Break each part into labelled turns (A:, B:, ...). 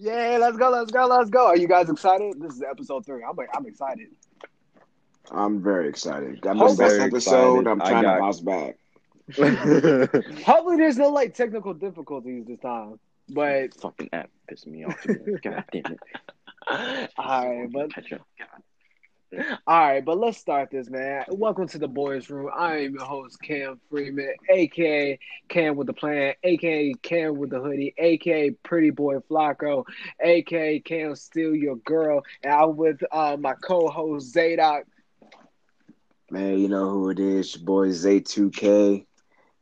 A: Yeah, let's go, let's go, let's go. Are you guys excited? This is episode three. I'm I'm excited.
B: I'm very excited. I
A: I'm
B: missed this
C: very
B: episode.
C: excited.
B: I'm trying to bounce back.
A: Hopefully, there's no like technical difficulties this time. But
C: Fucking app pissed me off. Today. God damn it.
A: all right, but
C: Catch up. God.
A: All right, but let's start this, man. Welcome to the boys' room. I am your host Cam Freeman, aka Cam with the plan, aka Cam with the hoodie, aka Pretty Boy Flacco, aka Cam Steal Your Girl, and I'm with uh, my co-host Zadok.
B: Man, you know who it is. Your boy Zay2K,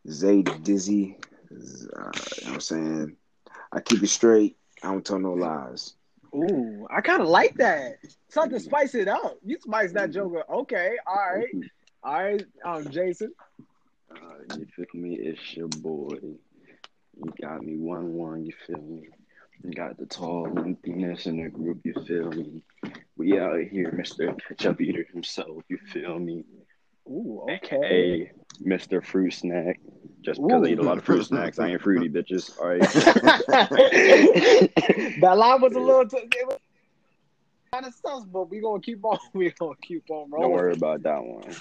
B: Zay Dizzy. Uh, you know what I'm saying? I keep it straight. I don't tell no lies.
A: Ooh, I kind of like that. Something to spice it up. You spice that joker. Okay, all right, all right. Um, Jason.
C: Uh, you feel me? It's your boy. You got me one one. You feel me? You got the tall emptiness in the group. You feel me? We out here, Mister Ketchup Eater himself. You feel me?
A: Ooh, okay.
C: Hey, Mister Fruit Snack. Just because I eat a lot of fruit snacks, I ain't fruity bitches. All right.
A: that line was a little. T- it was kind of sus, but we gonna keep on. We gonna keep on rolling.
C: Don't worry about that one.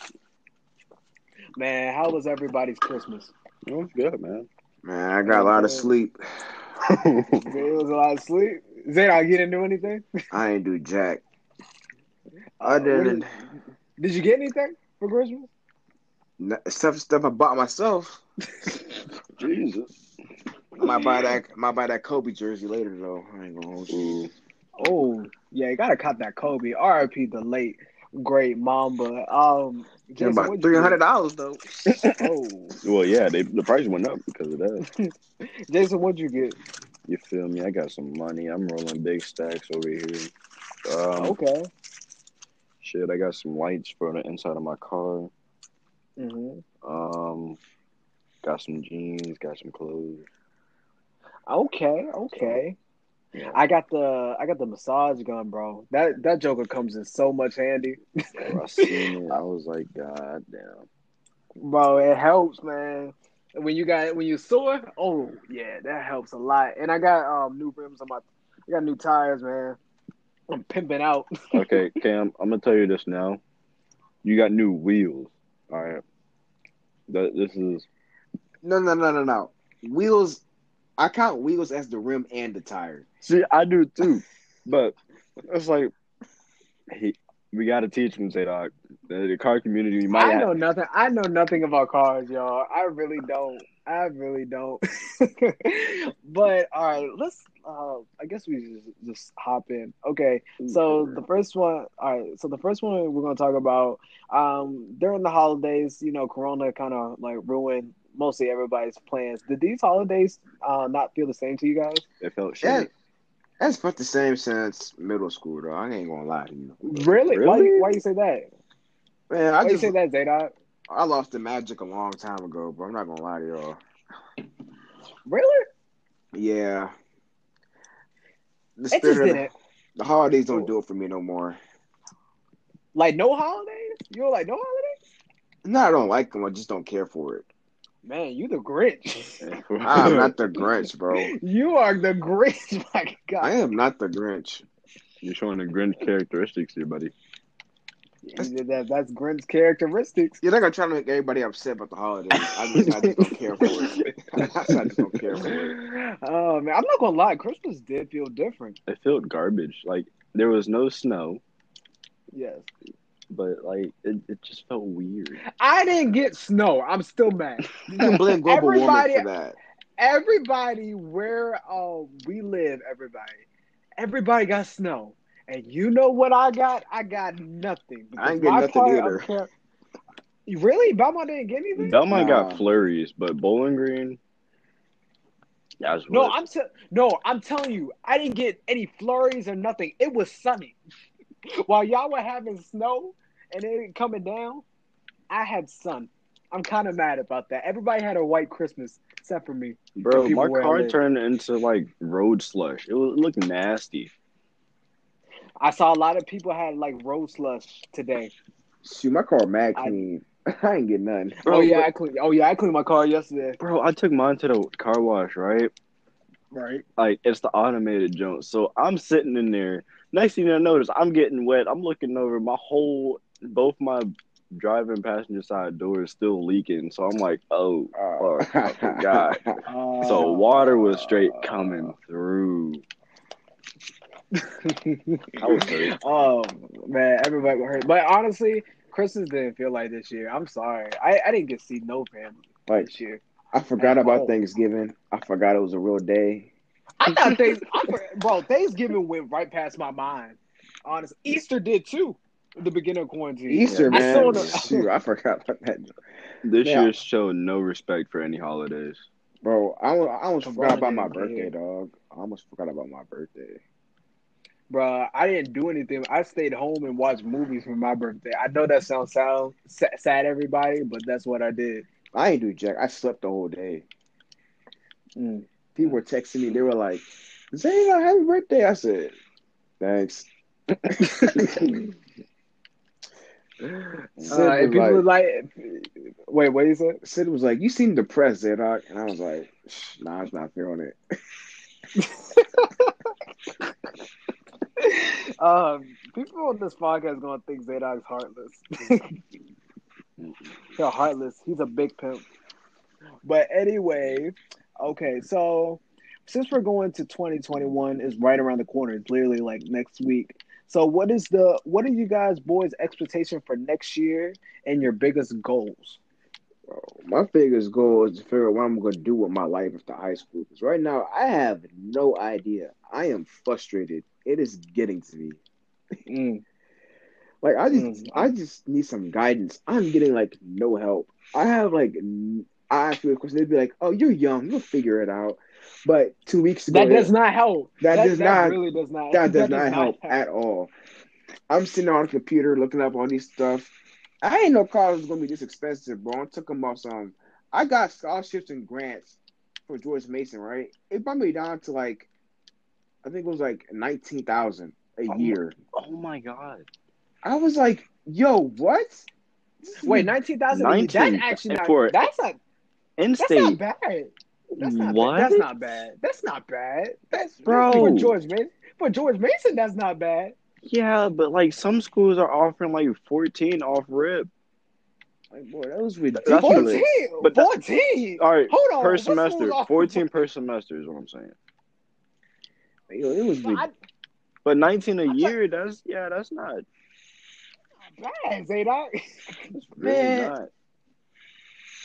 A: Man, how was everybody's Christmas?
C: It was good, man.
B: Man, I got a lot of sleep.
A: It was a lot of sleep. Zay, I get into anything?
B: I ain't do jack. Oh, Other
A: What
B: than
A: did, did you get anything for Christmas?
B: n- stuff, stuff I bought myself.
C: Jesus.
B: I might buy that. I might buy that Kobe jersey later though. I ain't gonna hold you.
A: Oh, yeah, you gotta cut that Kobe. RIP the late great Mamba. Um, Jason,
B: about
A: what'd you
B: three hundred
A: get?
B: dollars though.
A: Oh,
C: Well, yeah, they, the price went up because of that.
A: Jason, what'd you get?
C: You feel me? I got some money. I'm rolling big stacks over here. Um,
A: Okay.
C: Shit, I got some lights for the inside of my car.
A: hmm
C: Um, got some jeans. Got some clothes.
A: Okay. Okay.
C: Yeah.
A: I got the I got the massage gun, bro. That that Joker comes in so much handy,
C: Bro, I seen it. I was like, God damn.
A: bro. It helps, man. When you got when you sore, oh yeah, that helps a lot. And I got um new rims on my, I got new tires, man. I'm pimping out.
C: Okay, Cam, I'm gonna tell you this now. You got new wheels. All right. That this is
B: No, no, no, no, no. Wheels. I count wheels as the rim and the tire.
C: see, I do too, but it's like he. We got to teach him, say dog. The, the car community you might
A: I
C: have,
A: know nothing. I know nothing about cars, y'all. I really don't. I really don't. but all right, let's. Uh, I guess we just just hop in. Okay, so the first one. All right, so the first one we're gonna talk about. Um, during the holidays, you know, Corona kind of like ruined mostly everybody's plans. Did these holidays uh not feel the same to you guys?
C: it felt
B: Yeah,
C: shitty.
B: that's felt the same since middle school though. I ain't gonna lie to you.
A: Really? Why?
C: Really?
A: Why you say that?
B: Man, I
A: Why you
B: just
A: say that, Zadok?
B: I lost the magic a long time ago, but I'm not gonna lie to y'all.
A: Really?
B: Yeah. The
A: It just
B: spirit of the,
A: didn't.
B: the holidays don't do it for me no more.
A: Like no holidays? You were like no holidays?
B: No, I don't like them. I just don't care for it.
A: Man, you the Grinch.
B: I'm not the Grinch, bro.
A: You are the Grinch, my God.
B: I am not the Grinch.
C: You're showing the Grinch characteristics here, buddy.
A: That, that's Grinch characteristics.
B: You're not gonna try to make everybody upset about the holidays. I just, I just don't care for it. I just don't care for it.
A: Oh man, I'm not gonna lie. Christmas did feel different.
C: It felt garbage. Like there was no snow,
A: Yes,
C: but like it, it just felt weird.
A: I didn't get snow. I'm still mad.
B: You can blame global
A: Everybody-
B: warming for that.
A: Everybody where uh, we live, everybody, everybody got snow. And you know what I got? I got nothing.
B: I ain't get nothing
A: part
B: either.
A: Car- You really? Belmont didn't get anything?
C: Belmont
B: Nah.
C: got flurries, but Bowling Green. That's
A: No,
C: what-
A: I'm t- no, I'm telling you, I didn't get any flurries or nothing. It was sunny. While y'all were having snow and it coming down, I had sun. I'm kind of mad about that. Everybody had a white Christmas except for me.
C: bro. My car turned into like road slush. It, was, it looked nasty.
A: I saw a lot of people had like road slush today.
B: Shoot, my car mad
A: I-
B: clean. I, ain't get none.
C: Bro,
A: oh yeah,
C: but-
A: I cleaned. Oh yeah, I cleaned my car yesterday.
C: Bro, I took mine to the car wash, right?
A: Right.
C: Like it's the automated jump. So I'm sitting in there. Next thing I notice, I'm getting wet. I'm looking over my whole, both my driving passenger side door is still leaking. So I'm like, oh,
B: Uh,
C: fuck, forgot. So water was straight coming through. I was hurt.
A: oh man, everybody got hurt. But honestly, Christmas didn't feel like this year. I'm sorry. I, I didn't get to see no family
B: Like
A: this year.
B: I forgot
A: Oh.
B: about Thanksgiving. I forgot it was a real day.
A: I thought things, I, bro, Thanksgiving went right past my mind. Honestly, Easter did too. The beginning of quarantine.
B: Easter,
A: I saw
B: man.
A: the-
B: Shoot, I forgot about that,
C: This
B: Yeah.
C: year showed no respect for any holidays.
B: bro. I, I almost forgot about my
A: man.
B: birthday, dog. I almost forgot about my birthday.
A: Bruh, I didn't do anything. I stayed home and watched movies for my birthday. I know that sounds sound sa- sad, everybody, but that's what I did.
B: I ain't do jack. I slept the whole day.
A: Mm.
B: People were texting me. They were like, "Zayna, happy birthday!" I said, "Thanks."
A: Uh, and people
B: like,
A: like, wait, what you said?
B: Sid was like, "You seem depressed, Zadok," and I was like, "Nah, I'm not feeling it."
A: um, people on this podcast gonna think Zadok's heartless. He's heartless. He's a big pimp. But anyway, okay, so since we're going to 2021 is right around the corner, it's literally like next week. So what is the what are you guys boys expectation for next year and your biggest goals?
B: My biggest goal is to figure out what I'm going to do with my life after high school. Because right now, I have no idea. I am frustrated. It is getting to me.
A: Mm.
B: Like I just,
A: Mm.
B: I just need some guidance. I'm getting like no help. I have like, I feel of course they'd be like, "Oh, you're young. You'll figure it out." But two weeks ago,
A: That does not help.
B: That does not-
A: really does not
B: that does not help at all. I'm sitting on the computer looking up all these stuff. I ain't no college was gonna be this expensive, bro. I took them off some. I got scholarships and grants for George Mason, right? It brought me down to like, I think it was like nineteen thousand a
C: Oh my-
B: year.
C: Oh my god.
B: I was like, yo, what?
A: Wait, nineteen thousand. That's
C: 19
A: actually not.
C: for-
A: That's not.
C: In
A: That's not
C: state.
A: bad. That's not
C: What?
A: Bad. That's not bad. That's not bad. That's
C: Bro.
A: for George Mason. For George Mason, that's not bad.
C: Yeah, but like some schools are offering like 14 off rip.
B: Like, boy, that was ridiculous.
C: ridiculous.
A: Fourteen.
C: But that-
A: Fourteen.
C: All right,
A: Hold on.
C: per
A: what
C: semester. 14 per semester is what I'm saying.
B: Yo, it was
A: I-
C: But 19 a
A: I
C: year, that's yeah, that's not
A: bad, Zadok.
C: that's really
B: Man.
C: not.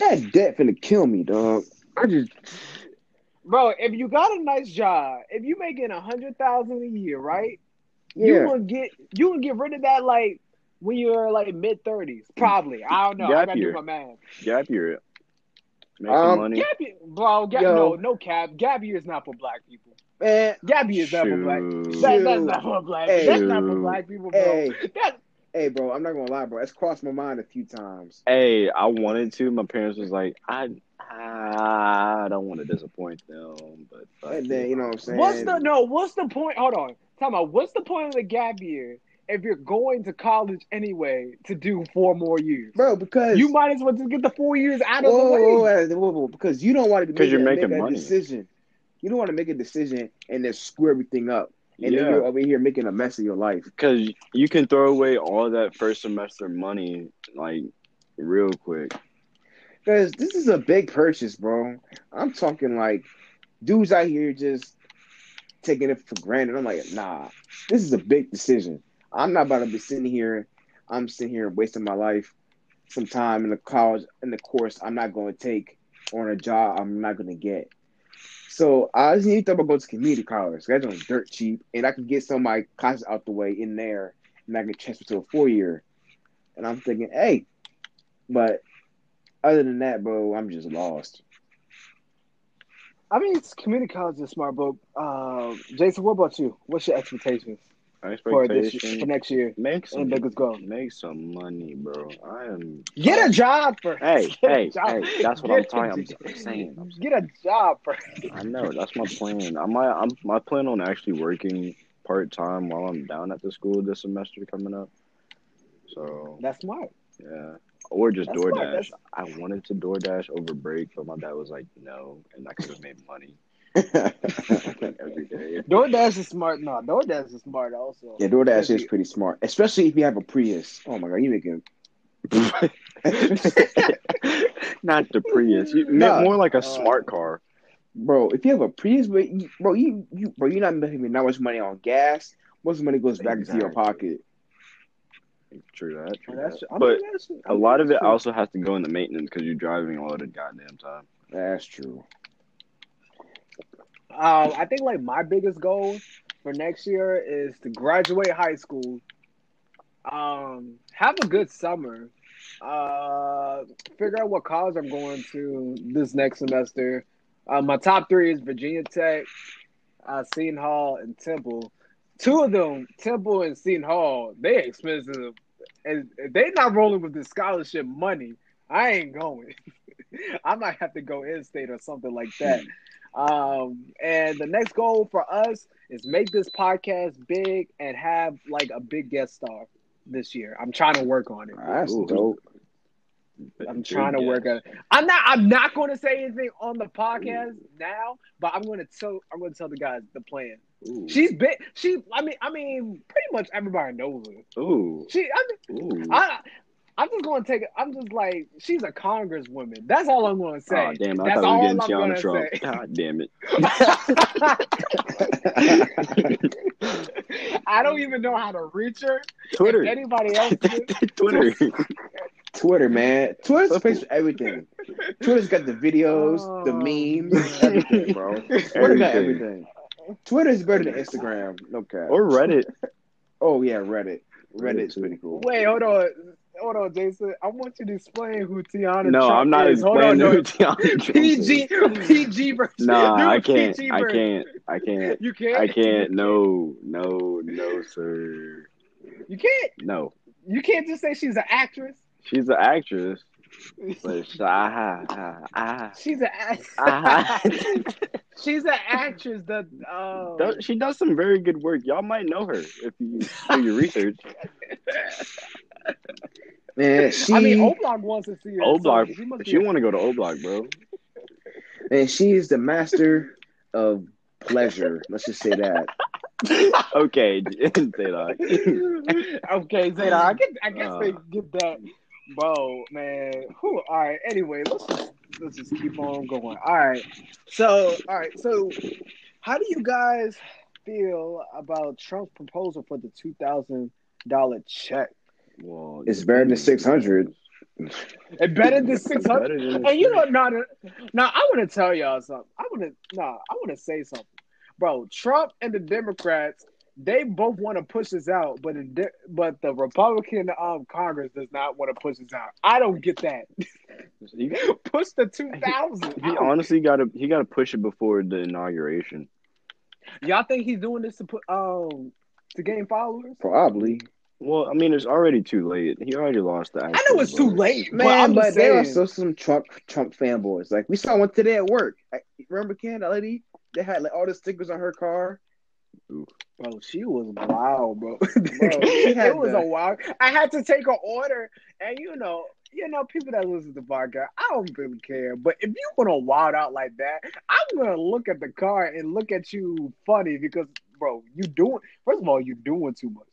B: that debt finna kill me, dog. I just
A: Bro, if you got a nice job, if you making a hundred thousand a year, right? You
B: yeah.
A: gonna get you gonna get rid of that like when you're like mid thirties, probably. I don't know. I gotta
C: year.
A: do my math.
C: Gap year. Make
B: Um,
C: some money.
A: Gap year, bro. Gap,
B: Yo.
A: no, no cap. Gap year is not for black people.
B: Man,
A: Gap year is not for black.
C: Shoot.
A: That, that's not for black.
B: Hey.
A: That's not for black people, bro.
B: Hey.
A: That,
B: hey, bro, I'm not gonna lie, bro. It's crossed my mind a few times.
C: Hey, I wanted to. My parents was like, I, I don't want to disappoint them, but fuck
B: And then you know what I'm saying.
A: what's the no? What's the point? Hold on. Talk about what's the point of the gap year if you're going to college anyway to do four more years?
B: bro? Because
A: You might as well just get the four years out of
B: whoa,
A: the way.
B: whoa, whoa, whoa, whoa, because you don't want to
C: 'Cause you're
B: make
C: making
B: a
C: money.
B: decision. You don't want to make a decision and then screw everything up, and then you're over here making a mess of your life.
C: because you can throw away all that first semester money like real quick.
B: Because this is a big purchase, bro. I'm talking like dudes out here just taking it for granted. I'm like, nah, this is a big decision. I'm not about to be sitting here. I'm sitting here wasting my life, some time in the college in the course I'm not going to take on a job I'm not going to get. So I just need to about going to community college. That's on dirt cheap, and I can get some of my classes out the way in there, and I can transfer to a four year. And I'm thinking, hey, but other than that, bro, I'm just lost.
A: I mean, community college is smart, but uh, Jason, what about you? What's your expectations for this for next year
C: Make some,
A: and biggest goal?
C: make some money, bro. I am.
A: Get a job first.
C: Hey,
A: Get
C: hey,
A: job.
C: hey! That's what
A: Get
C: I'm talking. I'm, I'm saying. I'm saying.
A: Get a job first.
C: I know that's my plan. I might. I'm. I plan on actually working part time while I'm down at the school this semester coming up. So
A: That's smart.
C: yeah, or just
A: That's.
C: DoorDash. I wanted to DoorDash over break, but my dad was like, no, and I could have made money. Every day.
A: DoorDash is smart. No, DoorDash is smart also.
B: Yeah, DoorDash is pretty smart, especially if you have a Prius. Oh my god, you making
C: Not the Prius. You,
B: Nah.
C: more like a
A: Uh,
C: smart car.
B: bro. If you have a Prius, bro, you, bro, you, you bro, you're not making that much money on gas. Most money goes back into your pocket.
C: True that. True
A: That's,
C: that.
A: I
C: But
A: mean, that's, I
C: a lot of it
A: true.
C: also has to go into maintenance because you're driving all the goddamn time.
B: That's true.
A: Um, I think like my biggest goal for next year is to graduate high school, um, have a good summer, uh, figure out what college I'm going to this next semester. Uh, my top three is Virginia Tech, uh, Seton Hall, and Temple. Two of them, Temple and Seton Hall, they expensive. And they not rolling with the scholarship money, I ain't going. I might have to go in state or something like that. Um, and the next goal for us is make this podcast big and have like a big guest star this year. I'm trying to work on it.
B: That's
C: Ooh.
B: dope.
A: I'm trying to work on it. I'm not I'm not going to say anything on the podcast now, but I'm going to tell I'm going to tell the guys the plan.
C: Ooh.
A: She's big. She I mean I mean pretty much everybody knows her.
C: Ooh.
A: She I mean
C: Ooh.
A: I I'm just going to take it. I'm just like she's a congresswoman. That's all I'm going to say.
C: Oh, damn, I
A: That's
C: thought
A: all
C: we were getting
A: gonna
C: Tiana Trump.
A: say.
C: God damn it.
A: I don't even know how to reach her.
C: Twitter.
A: If anybody else
C: Twitter.
B: Twitter, man. Twitter's the place for everything. Twitter's got the videos, the
A: Oh,
B: memes,
A: man.
B: everything, bro. Twitter got
C: Everything.
B: everything. Twitter's better than Instagram. No cap.
C: Or Reddit.
B: oh yeah, Reddit. Reddit's pretty cool.
A: Wait, hold on. Hold on, Jason. I want you to explain who Tiana
C: No,
A: Trump
C: I'm not
A: is. Hold on,
C: explaining
A: no.
C: who Tiana.
A: PG, PG version.
C: Nah, I can't. I can't. I can't.
A: You can't.
C: I can't. No, no, no, sir.
A: You can't.
C: No.
A: You can't just say she's an actress.
C: She's an actress. But she, ah, ah, ah.
A: She's an actress.
C: Ah.
A: She's an actress that.
C: Does- She does some very good work. Y'all might know her if you do your research.
B: Man, she
A: I mean, O Block wants to see her.
C: O
A: So she must
C: She want to go to O Block, bro.
B: and she is the master of pleasure. Let's just say that.
C: Okay, say
A: okay, Zayda, I guess I guess
C: Uh.
A: they get that, bro, man. Whew, all right. Anyway, let's just let's just keep on going. All right. So, all right. So, how do you guys feel about Trump's proposal for the two thousand dollar check?
C: Well,
B: It's better than 600.
A: It better than six hundred. And you know, no, no, no, I want to tell y'all something. I want to, no, I want to say something, bro. Trump and the Democrats, they both want to push us out, but the, but the Republican um Congress does not want to push us out. I don't get that. Push the two thousand.
C: he honestly got to he got to push it before the inauguration.
A: Y'all think he's doing this to put um to gain followers?
B: Probably.
C: Well, I mean, it's already too late. He already lost the.
A: I know it's too late, but
B: Man,
A: I'm
B: but,
A: just
B: there are still some Trump Trump fanboys. Like we saw one today at work. Like, Remember Ken, that lady? They had like all the stickers on her car.
A: Bro, she was wild, bro.
B: she
A: it was
B: the-
A: a wild. I had to take an order, and you know, you know, people that listen to the podcast, I don't really care. But if you want to wild out like that, I'm gonna look at the car and look at you funny because, bro, you doing. First of all, you doing too much.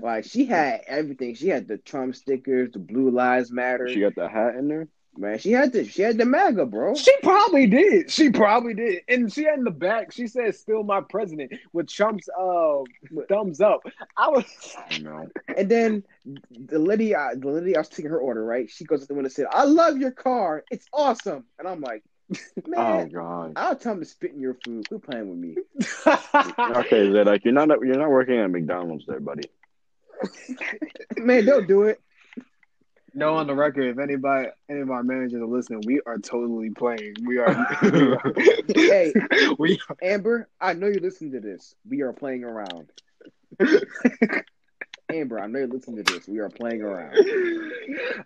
B: Like she had everything. She had the Trump stickers, the Blue Lives Matter.
C: She got the hat in there.
B: Man, she had the she had the MAGA, bro.
A: She probably did. She probably did. And she had in the back, she said, "Still my president" with Trump's uh thumbs up. I was.
C: No.
B: And then the lady, uh, the lady, I was taking her order, right? She goes to the window and said, "I love your car. It's awesome." And I'm like,
C: Oh
B: man,
C: God.
B: I'll tell him to spit in your food. Quit playing with me.
C: Okay, Zedek, you're not you're not working at McDonald's there, buddy.
B: Man, don't do it.
A: No, on the record, if anybody, any of our managers are listening, we are totally playing. We are. we are
B: Hey.
A: we
B: Amber, I know you listen to this. We are playing around. Amber, I know you're listening to this. We are playing around.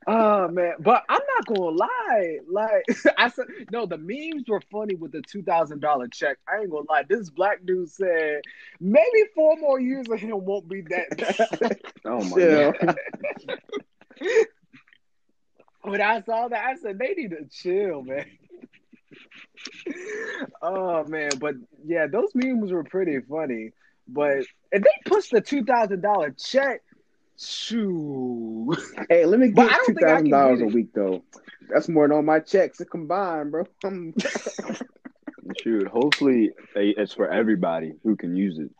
A: Oh man, but I'm not gonna lie. Like I said, no, the memes were funny with the two thousand dollar check. I ain't gonna lie. This black dude said maybe four more years of him won't be that bad.
C: Oh my
B: Chill.
C: God.
A: when I saw that, I said they need to chill, man. oh man, but yeah, those memes were pretty funny. But if they push the two thousand dollar check, shoot.
B: Hey, let me get
A: don't
B: two
A: think I
B: thousand
A: can
B: dollars a week though. That's more than all my checks combined, bro. I'm,
C: Shoot, hopefully it's for everybody who can use it.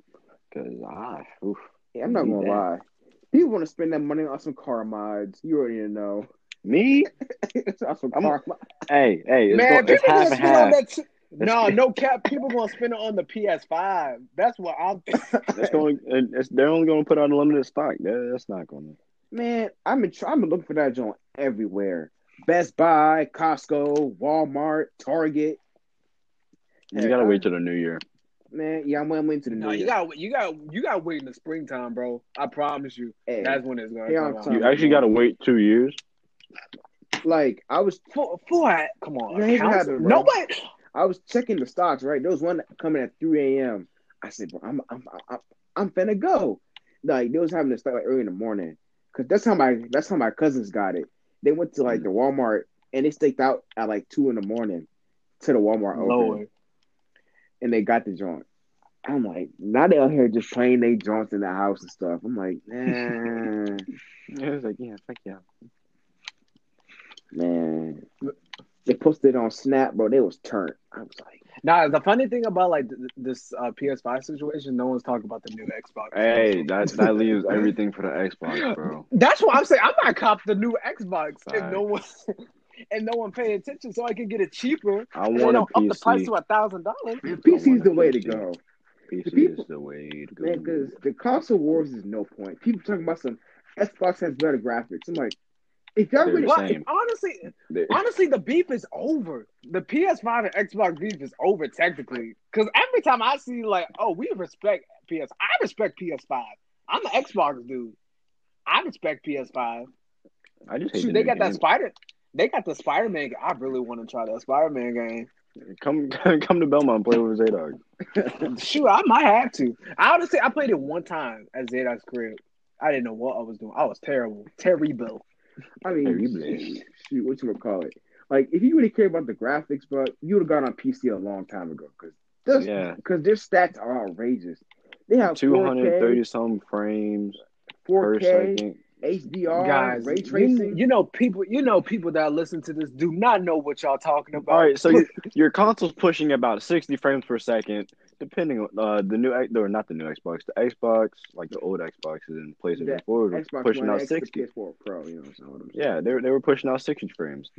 C: Cause I, oof,
B: Yeah, I'm not gonna
C: that.
B: lie. People want to spend that money on some car mods. You already know.
C: me,
B: It's on some
C: I'm-
B: car mods.
C: hey, hey, it's,
A: Man,
C: go, it's
A: people
C: half
A: gonna
C: and
A: spend
C: half.
A: that. T- no, no cap. People gonna spend it on the PS5. That's what I'm.
C: It's going, it's, they're only going to put out unlimited stock. That, that's not going to.
B: Man, I've been trying. I've been looking for that joint everywhere. Best Buy, Costco, Walmart, Target.
C: You gotta
B: I-
C: wait till the new year.
B: Man, yeah, I'm I'm into the
A: No,
B: new
A: you
B: year.
A: got you got you got to wait in the springtime, bro. I promise you.
B: Hey,
A: That's when it's gonna
B: Yeah,
A: come out.
C: You actually got to wait two years.
B: like I was
A: For, for come on,
B: Yeah, here's what
A: accounts?
B: happened, bro.
A: nobody.
B: I was checking the stocks, right? There was one coming at 3 a.m. I said, bro, I'm I'm I'm, I'm finna go. Like they was having to start like early in the morning. Cause that's how my that's how my cousins got it. They went to like mm. the Walmart and they staked out at like two in the morning to the Walmart open
A: Lord,
B: and they got the joint. I'm like, now they out here just playing they joints in the house and stuff. I'm like, man,
C: Yeah, it's like yeah, fuck yeah.
B: man. They posted on Snap, bro. They was turned. I was like,
A: Nah, the funny thing about like th- this uh, PS5 situation, no one's talking about the new Xbox.
C: Hey, that that leaves everything for the Xbox, bro.
A: That's what I'm saying. I might cop the new Xbox if
C: Facts.
A: no one and no one paying attention, so I can get it cheaper.
C: I
A: And they
C: want a
A: don't up the price to a thousand dollars.
B: PC is the way to go.
C: PC
B: The people-
C: is the way to go.
B: Man, because the console wars is no point. People talking about some Xbox has better graphics. I'm like, if y'all
C: They're
B: really,
C: the same.
A: honestly,
C: They-
A: honestly, the beef is over. The PS5 and Xbox beef is over technically. Because every time I see like, oh, we respect PS, I respect PS5. I'm an Xbox dude. I respect PS5.
C: I just
A: Shoot,
C: the
A: they got that. Spider. They got the Spider Man. I really want to try that Spider Man game.
C: Come come to Belmont and play with Zaydog.
A: Shoot, I might have to. I honestly, I played it one time at Zadok's crib. I didn't know what I was doing. I was terrible, terrible.
B: I mean,
C: Terrible.
B: shoot, what you gonna call it? Like, if you really care about the graphics, bro, you would have gone on PC a long time ago. Because
C: Yeah.
B: because their stats are outrageous. They have
C: two hundred thirty
B: 4K,
C: hundred thirty some frames per
B: 4K,
C: second.
B: HDR,
A: Guys,
B: ray
A: you,
B: tracing.
A: you know people. You know people that listen to this do not know what y'all talking about.
C: All right, so your, your console's pushing about sixty frames per second, depending on uh, the new or not the new Xbox, the Xbox like the old Xboxes and PlayStation
B: Yeah,
C: Four were
B: Xbox
C: pushing out
B: X,
C: sixty.
B: PS4 Pro. You know what I'm saying?
C: Yeah, they were- they were pushing out sixty frames.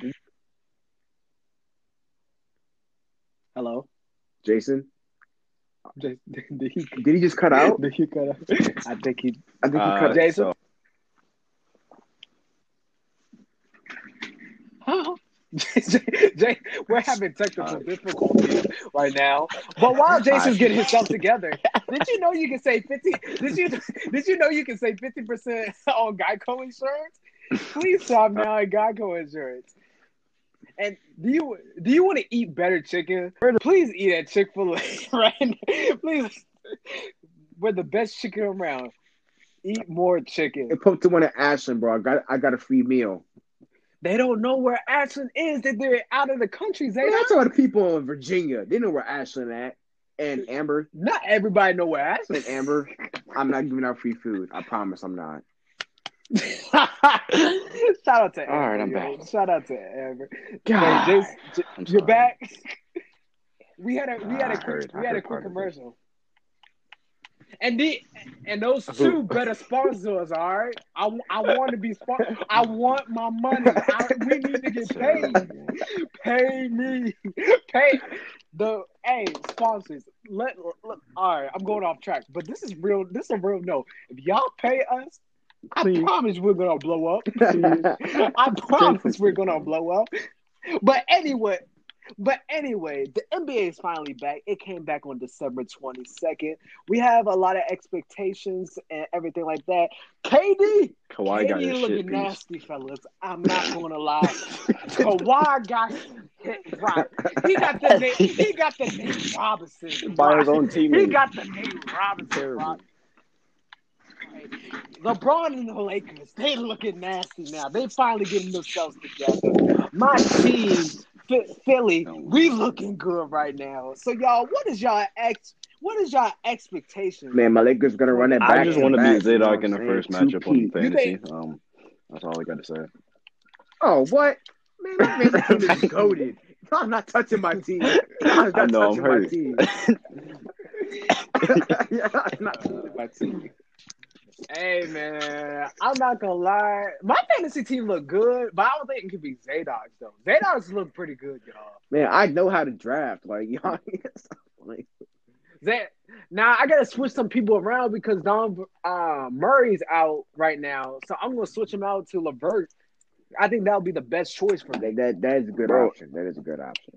A: Hello.
B: Jason,
A: Did, did he?
B: did he just cut out?
A: Did he cut out? I think he.
B: I think he
C: Uh,
B: cut out.
A: Jason?
C: so-
A: Huh? Jay, Jay, we're having technical uh, difficulties right now. But while Jason's getting himself together, did you know you can say fifty? Did you did you know you can save fifty percent on Geico insurance? Please shop now at Geico insurance. And do you do you want to eat better chicken? Please eat at Chick Fil A, right? Please, we're the best chicken around. Eat more chicken.
B: And put to one at Ashland, bro. I got I got a free meal.
A: They don't know where Ashland is. That they're out of the country. Don't.
B: that's all the people in Virginia. They know where Ashland at. And Amber.
A: Not everybody know where Ashland.
B: And Amber. I'm not giving out free food. I promise I'm not.
A: Shout out to Amber.
C: All right, I'm
A: yo.
C: back.
A: Shout out to Amber.
C: God.
A: Hey, Jason, J- you're back. We had a we had a quick we had a quick commercial. And the and those two better sponsors, all right? I, I want to be spon- I want my money. I, we need to get paid. Pay me. Pay the hey sponsors. Let, let all right. I'm going off track, but this is real. This is a real no. If y'all pay us, I
C: Please.
A: promise we're gonna blow up. I promise we're gonna blow up. But anyway, but anyway, the NBA is finally back. It came back on December 22nd. We have a lot of expectations and everything like that. KD,
C: Kawhi got
A: KD
C: his
A: looking
C: shit
A: nasty, fellas. I'm not gonna lie. Kawhi got hit right. He got the name. He got the name Robinson.
C: By his own
A: He got the name Robinson. Right? LeBron and the Lakers, they looking nasty now. They finally getting themselves together. My team Philly, we looking good right now. So y'all, what is y'all ex? What is y'all expectation?
B: Man, my Lakers gonna run it back.
C: I just want to be
B: back, you know
C: Zadok in the
B: I'm
C: first matchup on fantasy.
A: think-
C: Um, that's all I got to say.
B: Oh, what? Man, my fantasy team is goaded. I'm not touching my team. I'm not
C: I know, I'm
B: touching my team. yeah, I'm not touching my team.
A: Hey man, I'm not gonna lie. My fantasy team look good, but I don't think it could be Zadok's though. Zadok's look pretty good, y'all.
B: Man, I know how to draft. Like, y'all, like
A: That now I gotta switch some people around because Don uh, Murray's out right now, so I'm gonna switch him out to Levert. I think that'll be the best choice for me
B: that, that that is a good
C: Bro.
B: option. That is a good option.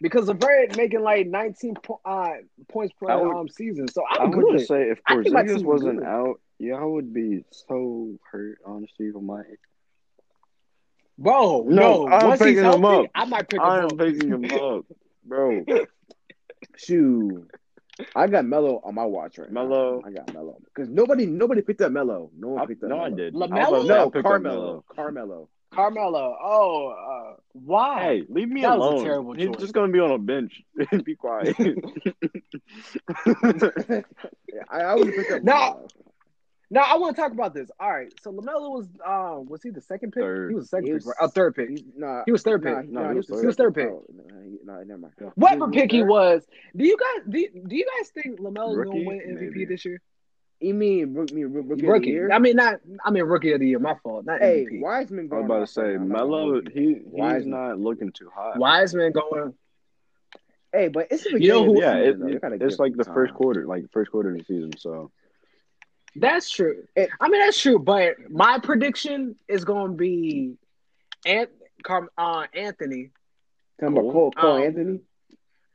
A: because Levert making like 19 po- uh, points per
C: would-
A: um, season, so
C: I
A: I'm
C: would
A: good.
C: just say if
A: I think my
C: Porzingis wasn't
A: good.
C: out, y'all would be so hurt. Honestly, for my
A: Bro,
C: No,
A: no,
C: I'm
A: once he's
C: picking him up.
A: I might pick him
C: I am
A: up.
C: picking him up, bro.
B: Shoot. I got Melo on my watch right
C: Melo.
B: now. I got Melo because nobody nobody picked up Melo. No one
C: I,
B: picked up.
C: no, I did.
A: LaMelo?
C: I was about to say, I
B: No, Carmelo. Carmelo.
A: Carmelo. Oh, uh, why?
C: Hey, leave me
A: That was a
C: alone.
A: terrible
C: He's
A: choice.
C: just gonna be on a bench. be quiet.
B: Yeah, I, I would have picked up.
A: No.
B: Melo.
A: Now I want to talk about this. All right, so LaMelo was um was he the second pick?
C: Third.
A: He was the second
B: He
A: pick,
B: was-
A: right? Oh, third pick.
B: He, nah,
A: He was third
B: nah,
A: pick.
B: nah,
C: he was third. He
A: was third pick.
B: Oh, no, he- no, never mind.
A: Whatever pick he was. Do you guys do, do you guys think LaMelo's
C: Rookie?
A: gonna win MVP
C: Maybe.
A: this year?
B: You mean rookie, me, rookie, of the
A: Rookie.
B: year?
A: I mean not. I mean rookie of the year. My fault. Not
B: hey,
A: MVP.
B: Wiseman Going
C: I was about to say
B: right now. I'm not gonna
C: Melo.
B: hold you.
C: He he's
B: Wiseman.
C: not looking too hot.
A: Wiseman going.
B: Hey, but it's the
A: You know
B: beginning
A: who-
C: Yeah, it,
B: season, though. You
C: it- it's like
B: him
C: the first quarter, like first quarter of the season. So
A: That's true.
B: It-
A: I mean that's true, but my prediction is going to be, Ant, uh, Anthony,
B: Talking about Cole, Cole
A: Um,
B: Anthony.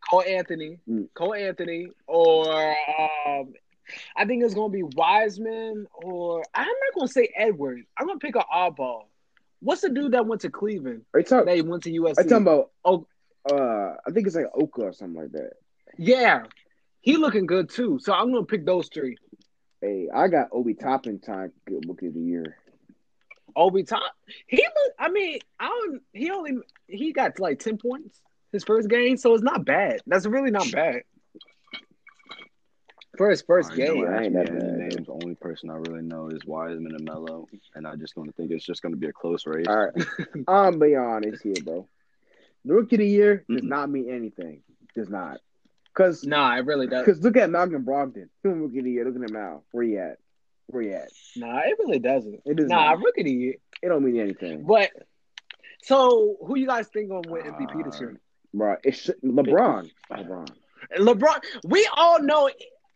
A: Cole Anthony,
B: Mm.
A: Cole Anthony, or um, I think it's going to be Wiseman, or I'm not going to say Edwards. I'm going to pick an oddball. What's the dude that went to Cleveland?
B: Are you talking?
A: They went to USC.
B: Are you talking about?
A: Oh.
B: uh, I think it's like Oka or something like that.
A: yeah, he looking good too. So I'm going to pick those three.
B: Hey, I got Obi Toppin time good book of the year.
A: Obi Top. He look. I mean, I don't. He only he got like ten points his first game, so it's not bad. That's really not bad for his first
C: All right,
A: game.
C: don't
B: ain't
C: me
B: that
C: any
B: bad.
C: names. The only person I really know is Wiseman and Melo, and I just don't think it's just going to be a close race.
B: All right, I'm be honest here, bro. The rookie of the year does
C: Mm-mm.
B: not mean anything. Does not. Cause,
A: Nah, it really does.
B: cause look at Malcolm Brogdon. He won rookie of the year. Look at him now. Where he at? Where he at?
A: Nah, it really doesn't.
B: It does
A: Nah,
B: not.
A: rookie of the year.
B: It don't mean anything,
A: But so, who you guys think gonna win MVP this uh, year?
B: bro. It should LeBron. LeBron.
A: LeBron. We all know.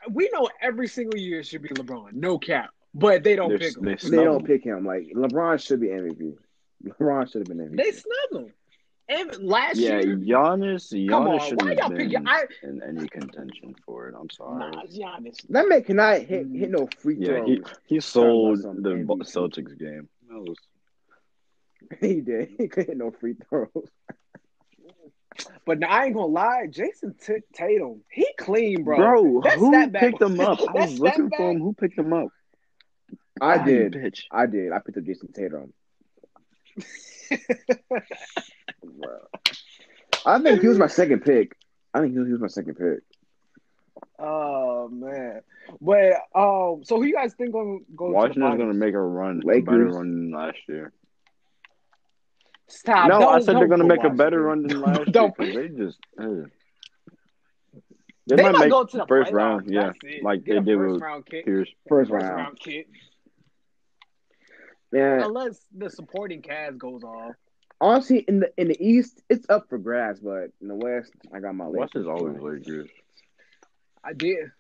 A: We know every single year it should be LeBron. No cap. But they don't
C: They're-
A: pick him.
C: they
A: They,
B: They
C: snub
B: don't pick him. Like LeBron should be MVP. LeBron should have been MVP.
A: They snub him. And last
C: Yeah,
A: year,
C: Giannis.
A: come
C: Giannis
A: on,
C: shouldn't
A: why
C: have
A: y'all
C: been
A: pick? I
C: in any contention for it. I'm sorry.
A: nah, Giannis.
B: that man cannot hit hit no free
C: Yeah,
B: throws.
C: he he sold the
B: MVP.
C: Celtics game. That was
B: He, did. He couldn't hit no free throws.
A: But now, I ain't gonna lie, Jayson T- Tatum, he clean, bro.
C: bro.
A: That
C: who
A: step
C: picked him up? I was looking
A: back-
C: for him. Who picked him up?
B: I
C: Ah,
B: did.
C: bitch.
B: I did. I picked up Jayson Tatum. Bro. I think he was my second pick. I think he was, my second pick.
A: Oh man, but um, so who you guys think gonna go?
C: Washington's
A: to
C: gonna make a run, a
B: Lakers.
C: better run than last year.
A: Stop.
C: no,
A: don't-
C: I said they're going to
A: put
C: make a better run than last
A: Don't-
C: year. 'cause They just. ugh. They,
A: They
C: might
A: might
C: make
A: go to the
C: first
A: playoffs,
C: round, yeah, like
A: Get
C: they did
A: first
C: with
A: round kick.
C: Pierce.
B: First,
A: First
B: round.
A: round kick,
B: Man,
A: unless the supporting cast goes off.
B: Honestly, in the in the East, it's up for grabs, but in the West, I got my
C: West is always Lakers.
A: I did.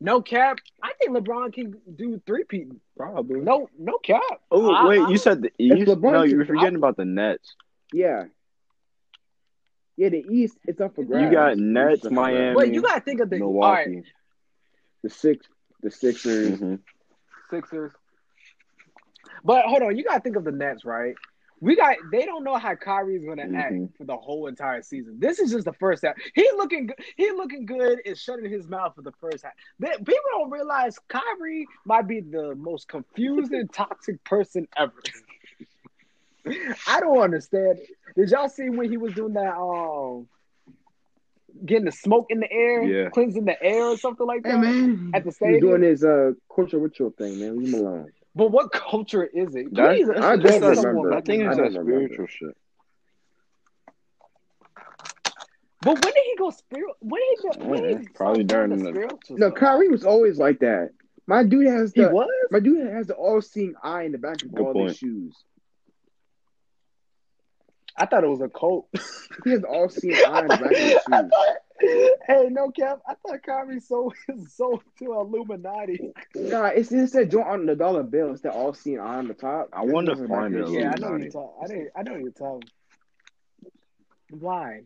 A: No cap. I think LeBron can do three peat.
C: Probably.
A: No, no cap.
C: Oh
A: I-
C: wait,
A: I-
C: you said the East?
B: LeBron
C: No, you were forgetting about the Nets.
B: Yeah. Yeah, the East, it's up for
A: grass.
B: You
C: got Nets,
B: up for grabs.
C: Miami.
A: Wait, you gotta think of the all right,
C: Milwaukee.
B: the six, the Sixers.
C: Mhm.
A: Sixers. But hold on, you gotta think of the Nets, right? We got they don't know how Kyrie's gonna act
C: Mhm.
A: for the whole entire season. This is just the first half. He looking good. He looking good is shutting his mouth for the first half. They, people don't realize Kyrie might be the most confused and toxic person ever. I don't understand. Did y'all see when he was doing that? Um, getting the smoke in the air,
C: Yeah.
A: cleansing the air or something like that.
B: Hey man,
A: At the
B: he's doing his uh cultural ritual thing, man. Leave him alone.
A: But what culture is it?
C: That's-
A: Please,
B: I don't remember.
A: someone.
C: I think
B: I
C: it's
B: don't
C: that
B: remember.
C: spiritual shit.
A: But when did he go spiritual? When did he go? When did he
C: probably during
A: the
C: the-
A: spiritual
B: No,
A: stuff?
B: Kyrie was always like that. My dude has
A: He
B: the
A: was.
B: my dude has the all-seeing eye in the back of
C: Good
B: all
C: point.
B: his shoes.
A: I thought it was a cult.
B: He has the all-seeing eye in the back of his shoes.
A: hey, no cap. I thought Kyrie sold sold to Illuminati.
B: Nah, it's it said joint on the dollar bill. It's that all-seeing eye on the top.
C: I wanna find
B: back
C: it
A: Yeah, I know you're talking. I know. I know you're talking. Why?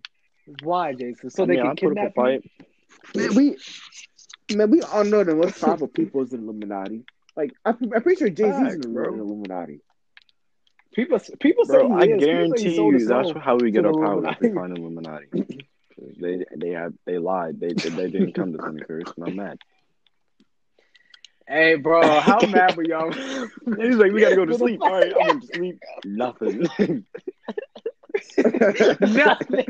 A: Why, Jason? So
C: I
A: they
C: mean,
A: can
C: I put
A: kidnap
C: up a fight.
B: Man, we man, we all know the most powerful people is the Illuminati. Like I'm, I'm pretty sure Jay Z's
C: Facts,
B: in the. Illuminati.
A: People, people say
C: Bro,
A: he
C: I
A: is. People say
C: guarantee
A: he
C: you that's how we get our power if we find Illuminati. They they have they lied. They they didn't come to twenty first, and I'm mad.
A: Hey, bro, how mad were y'all?
C: He's like, we gotta go to sleep. All right, I'm going to sleep. Nothing.
A: Nothing.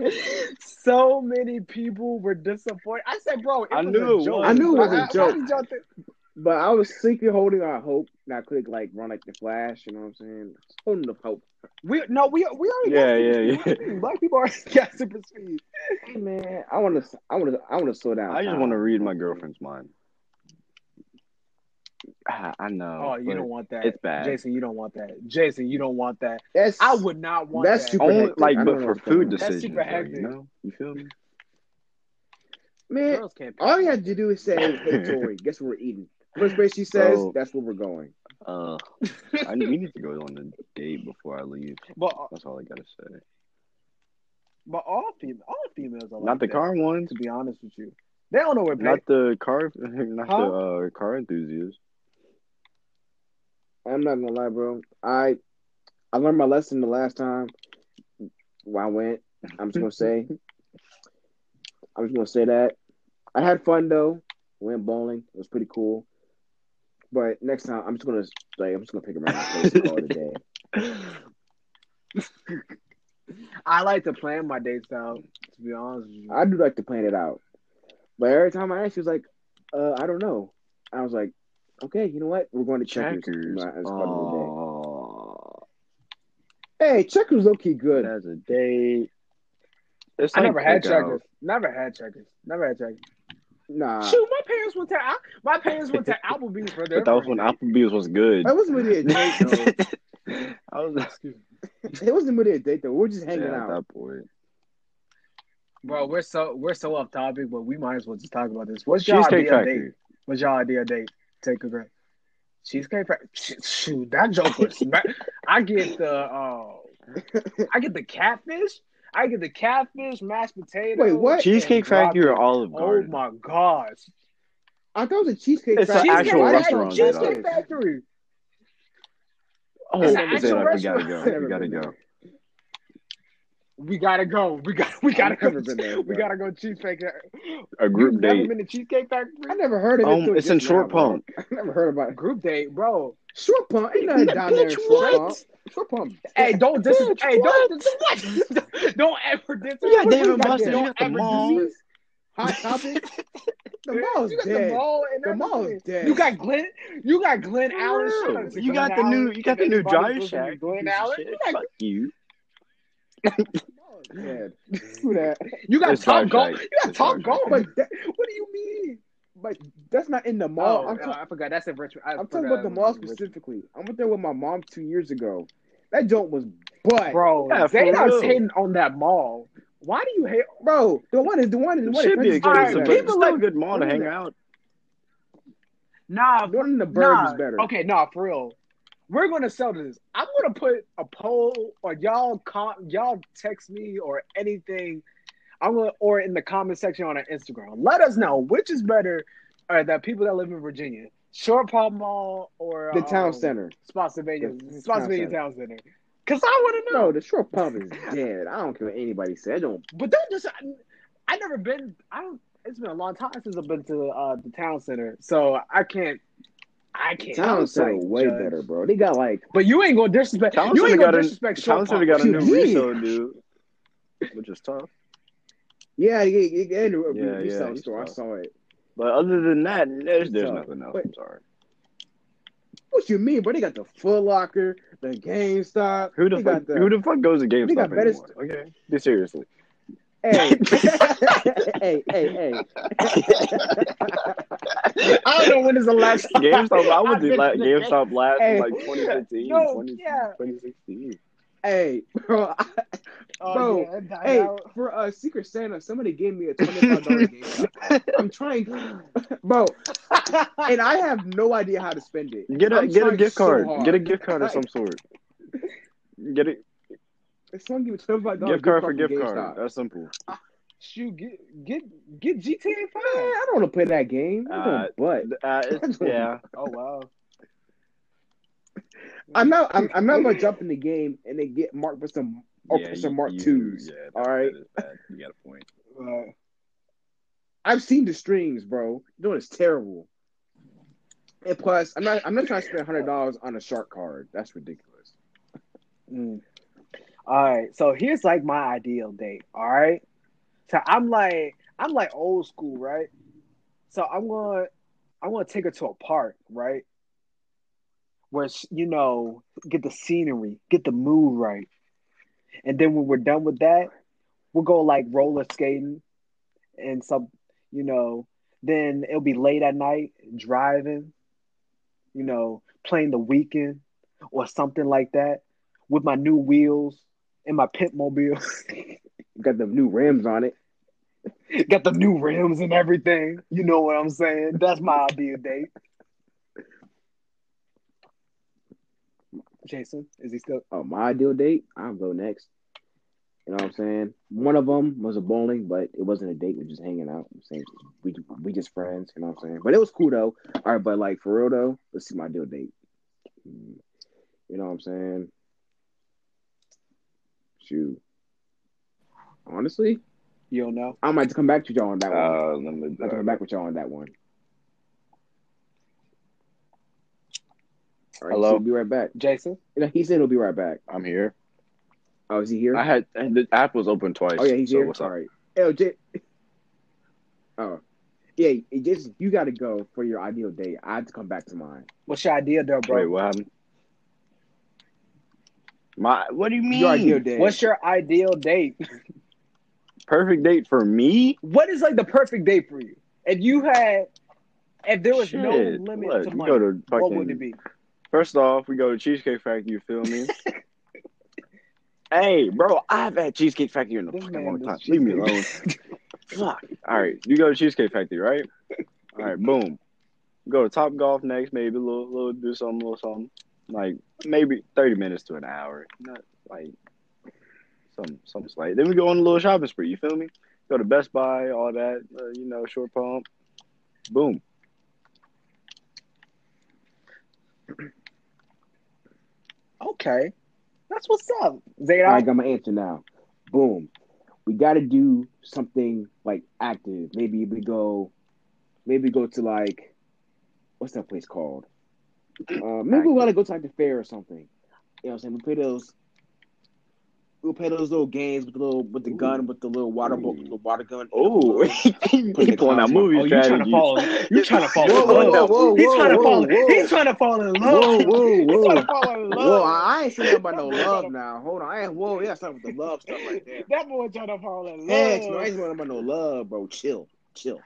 A: so many people were disappointed. I said, bro, it
C: I
A: was
C: knew
A: a
C: it
A: joke.
C: was.
B: I knew it was a
A: Why- why
B: joke.
A: Did y'all think-
B: But I was secretly holding out hope. Not click like run like the Flash. You know what I'm saying? Holding up hope.
A: We no, we we already
C: Yeah,
A: got
C: yeah,
A: super
C: yeah.
A: speed. Mean? Black people already got super speed.
B: Hey man, I want to. I want to. I want to slow down.
C: I just want to read my girlfriend's mind. Ah, I know.
A: Oh, you don't want that.
C: it's bad.
A: Jason. You don't want that. Jason, you don't want that.
B: That's
A: I would not want
B: That's
A: that.
B: super
C: Only
B: hectic.
C: like, but for
B: know.
C: food
A: That's
C: decisions,
A: super
C: though, you know, you feel me?
B: man. All you have to do is say, "Hey Tori, guess what we're eating." First place she says,
C: Bro.
B: "That's where we're going."
C: Uh, I need, we need to go on a date before I leave.
A: But
C: That's all I gotta say.
A: but all female, all females are like
C: Not the
A: that,
C: car ones,
A: To be honest with you, they don't know where.
C: not the car, not
A: Huh?
C: the uh, car enthusiasts.
B: I'm not gonna lie, bro. I I learned my lesson the last time when I went. I'm just gonna say. I'm just gonna say that I had fun though. Went bowling. It was pretty cool. But next time, I'm just gonna like I'm just gonna pick a random place and call it a day.
A: I like to plan my dates out. To be honest with you,
B: I do like to plan it out. But every time I asked, she was like, uh, I don't know. I was like, okay, you know what? We're going to checkers,
C: Checkers.
B: as part of the day. Hey, checkers low key good.
C: As a date. It's
A: I
C: like
A: never had checkers. Never had checkers. Never had checkers.
B: Nah,
A: Shoot, my parents went to Al- my parents went to Applebee's for their.
C: But that was when. Applebee's was good.
B: that wasn't really a date though.
C: I was
A: Excuse me.
B: it wasn't really a date though. We were just hanging
C: yeah, at
B: out.
C: that point.
A: Bro, we're so we're so off topic, but we might as well just talk about this. What's your
C: Cheesecake
A: idea of date?
C: Factory.
A: What's your idea of date? Take a grab. Cheesecake Factory. Shoot, that joke was. I get the uh, I get the catfish. I get the catfish, mashed potatoes.
B: Wait, what?
C: Cheesecake Factory or
A: broccoli.
C: Olive
A: Oh
C: Garden?
A: my gosh!
B: I thought it was a cheesecake.
C: It's an
B: factory.
C: actual
B: Why did
C: restaurant,
B: you-
C: though.
A: Cheesecake Factory.
C: Oh,
A: It's
B: an
C: Zayda,
A: actual
C: we gotta go. We gotta go.
A: We gotta go. We got. We gotta
B: I've
A: go.
B: never been there,
A: we gotta go Cheesecake.
C: A group
A: You've never been to Cheesecake Factory?
B: I never heard of it.
C: Um, it's in Short
B: now.
C: Pump.
B: I never heard about it.
A: Group date, bro.
B: Short Pump. Ain't nothing down there Short
A: what?
B: Pump. Short Pump.
A: Hey, don't dis.
C: Bitch,
A: hey, don't
C: what?
A: what? don't ever dis.
C: You got David
A: you got-
C: Buster, you
A: Don't
C: got the
A: ever
C: mall.
B: Hot topic. The mall's
A: You got
B: dead.
A: the mall and
B: The mall's
A: everything.
B: dead.
A: You got Glenn. You got
C: Glen
A: Allen.
C: real.
A: Shout out to
C: You
A: Glenn
C: got the new. You got the new
A: anybody's
C: Giant Shack. Glen
A: Allen. You got,
C: Fuck you.
B: The dead. Who that?
A: you got
C: It's
A: Top Golf. You got
C: It's
A: Top Golf.
B: But what do you mean? But that's not in the mall.
A: Oh,
B: I'm,
A: uh,
B: ta-
A: I forgot. That's in Richmond. I
B: I'm talking about the mall
A: was in Richmond.
B: specifically. I went there with my mom two years ago. That joint was butt, bro.
A: Bro,
C: Yeah,
A: they
C: for
A: not
C: real.
A: hating on that mall. Why do you hate? Bro?
B: The one is the one is the one.
C: should be
B: in
C: expensive,
A: Alright,
C: but
B: better.
C: it's still a good mall to hang out.
A: Nah,
B: The one in the Burg
A: nah.
B: is better.
A: Okay, nah, for real. We're gonna sell this. I'm gonna put a poll, or y'all com- y'all text me or anything. I'm gonna or in the comment section on our Instagram. Let us know which is better. Or that people that live in Virginia, Short Pump Mall or
B: The town
A: um,
B: center.
A: Spotsylvania,
B: The
A: Spotsylvania
B: town
A: Town Center. Cause I want to know.
B: No, the short pump is dead. I don't care what anybody said. I don't.
A: But don't just. I never been. I don't. It's been a long time since I've been to uh, the town center, so I can't. I I can't.
B: Town
A: I'm
B: Center
A: sorry,
B: way
A: Judge.
B: better, bro. They got like
A: But you ain't gonna disrespect.
C: Town
A: you ain't gonna
C: a
A: disrespect. Sean
C: Town Center got a new
B: you
C: resale dude, which is tough.
B: Yeah, yeah, yeah, yeah, the
C: yeah,
B: store. I saw it.
C: But other than that, there's there's nothing else.
B: but-
C: I'm sorry.
B: What you mean, bro? They got the Foot Locker, the GameStop.
C: Who the fuck?
B: the,
C: Who the fuck goes to
B: They got
C: GameStop
B: better
C: anymore? Okay, seriously.
B: hey, hey, hey, hey.
A: I don't know when is the last
C: GameStop. I la-
A: to
C: GameStop last
B: Hey.
C: like 2015,
A: No,
C: 20,
A: yeah.
C: 2016.
B: Hey, bro. I-
A: Oh,
B: Bro,
A: yeah,
B: hey,
A: out.
B: for uh, Secret Santa, somebody gave me a twenty-five dollar game. I'm trying, bro, and I have no idea how to spend it.
C: Get a
B: I'm
C: get a gift
B: so
C: card.
B: hard.
C: get a gift card of some sort. Get it.
B: Someone give me twenty-five dollars
C: gift card for gift
B: GameStop.
C: card. That's simple.
A: Shoot, get get get GTA Five.
B: I don't want to play that game. I'm
C: Uh,
B: going butt.
C: Uh, it's, yeah,
A: Oh wow.
B: I'm not. I'm, I'm not gonna jump in the game and then get marked for some or
C: yeah,
B: for some
C: you-
B: Mark
C: you-
B: twos.
C: Yeah,
B: all
C: that-
B: right?
C: that is bad. You got a point.
A: Uh,
B: I've seen the streams, bro. Doing it's terrible. And plus, I'm not. I'm not trying to spend hundred dollars on a shark card. That's ridiculous.
A: mm. All right, so here's like my ideal date. All right, so I'm like I'm like old school, right? So I'm gonna I'm gonna take her to a park, right? Where you know, get the scenery, get the mood right, and then when we're done with that, we'll go like roller skating and some, you know, then it'll be late at night driving, you know, playing the Weeknd or something like that with my new wheels and my pimp mobile.
B: Got the new rims on it.
A: Got the new rims and everything. You know what I'm saying? That's my ideal date. Jason, is he still?
B: Oh, my ideal date. I'll go next. You know what I'm saying? One of them was a bowling, but it wasn't a date. We were just hanging out. Same, we we just friends. You know what I'm saying? But it was cool though. All right, but like for real though, let's see my ideal date. Mm, You know what I'm saying? Shoot. Honestly,
A: You don't know?
B: I might come back to y'all on that one.
C: Uh, let me,
B: I might come back with y'all on that one. All right,
C: Hello?
B: so he'll be right back.
A: Jason?
B: You know, he said he'll be right back.
C: I'm here.
B: Oh, is he here?
C: I had and the app was open twice.
B: Oh yeah, he's
C: so
B: here.
C: Sorry.
B: All
C: up?
B: right. Oh, J- oh, yeah. it Just you got to go for your ideal date. I have to come back to mine.
A: What's your idea though, bro?
C: Wait, what happened? My what do you mean?
B: Your ideal date.
A: What's your ideal date?
C: perfect date for me?
A: What is like the perfect date for you? If you had, if there was no limit
C: what?
A: to
C: We
A: money,
C: go to
A: what would it be?
C: First off, we go to Cheesecake Factory. You feel me? hey, bro, I've had Cheesecake Factory in a
A: This
C: fucking long time. Leave me alone. Fuck. All right, you go to Cheesecake Factory, right? All right, boom. Go to Top Golf next, maybe a little, little do something, little something. Like maybe thirty minutes to an hour, not like some some slight. Then we go on a little shopping spree. You feel me? Go to Best Buy, all that. Uh, you know, short pump. Boom.
A: Okay, that's what's up, Zayda.
B: I got my answer now. Boom. We got to do something like active. Maybe we go. Maybe go to like, what's that place called? Uh, maybe we want to go to like the fair or something. You know what I'm saying? We play those. We'll play those little games with the little with the gun with the little water boat, the water gun.
C: Oh, he pulling out movie
A: Oh, you trying to fall? You trying to fall?
B: Whoa,
A: in
B: whoa,
A: love?
B: whoa, whoa,
A: He's trying to fall. He's trying to fall in love.
B: Whoa, whoa,
A: He's
B: whoa.
A: trying to fall in love.
B: Whoa, I ain't saying about no love now. Hold on. I ain't, whoa, yeah, something with the love stuff right there.
A: That boy trying to fall in love.
B: Heck no, I ain't talking about no love, bro. Chill, chill.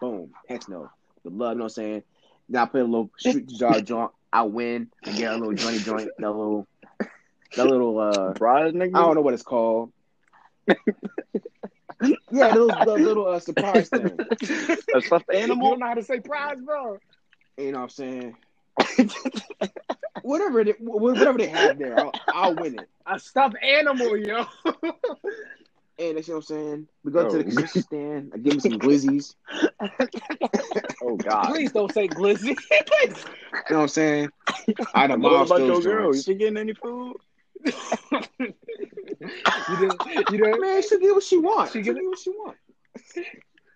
B: Boom. Heck no. The love, you know what I'm saying? Now I play a little street jar joint. I win. I get a little jointy joint. That little, that little, uh,
C: Surprise, nigga.
B: I don't know what it's called. yeah, those the little uh, surprise thing.
C: A stuffed
A: You
C: animal.
A: don't know how to say prize, bro.
B: You know what I'm saying? whatever it, whatever they have there, I'll, I'll win it.
A: A stuffed animal, yo.
B: And that's what I'm saying. We go to the
C: Oh.
B: concession stand. I give me some glizzies.
C: Oh God.
A: Please don't say glizzy.
B: You know what I'm saying? I done
C: What
B: lost
C: about your
B: those
C: girl? You
B: joints.
C: she getting any food?
A: You. You.
B: Man, she get what she wants.
A: She
B: She
A: get
B: what she wants.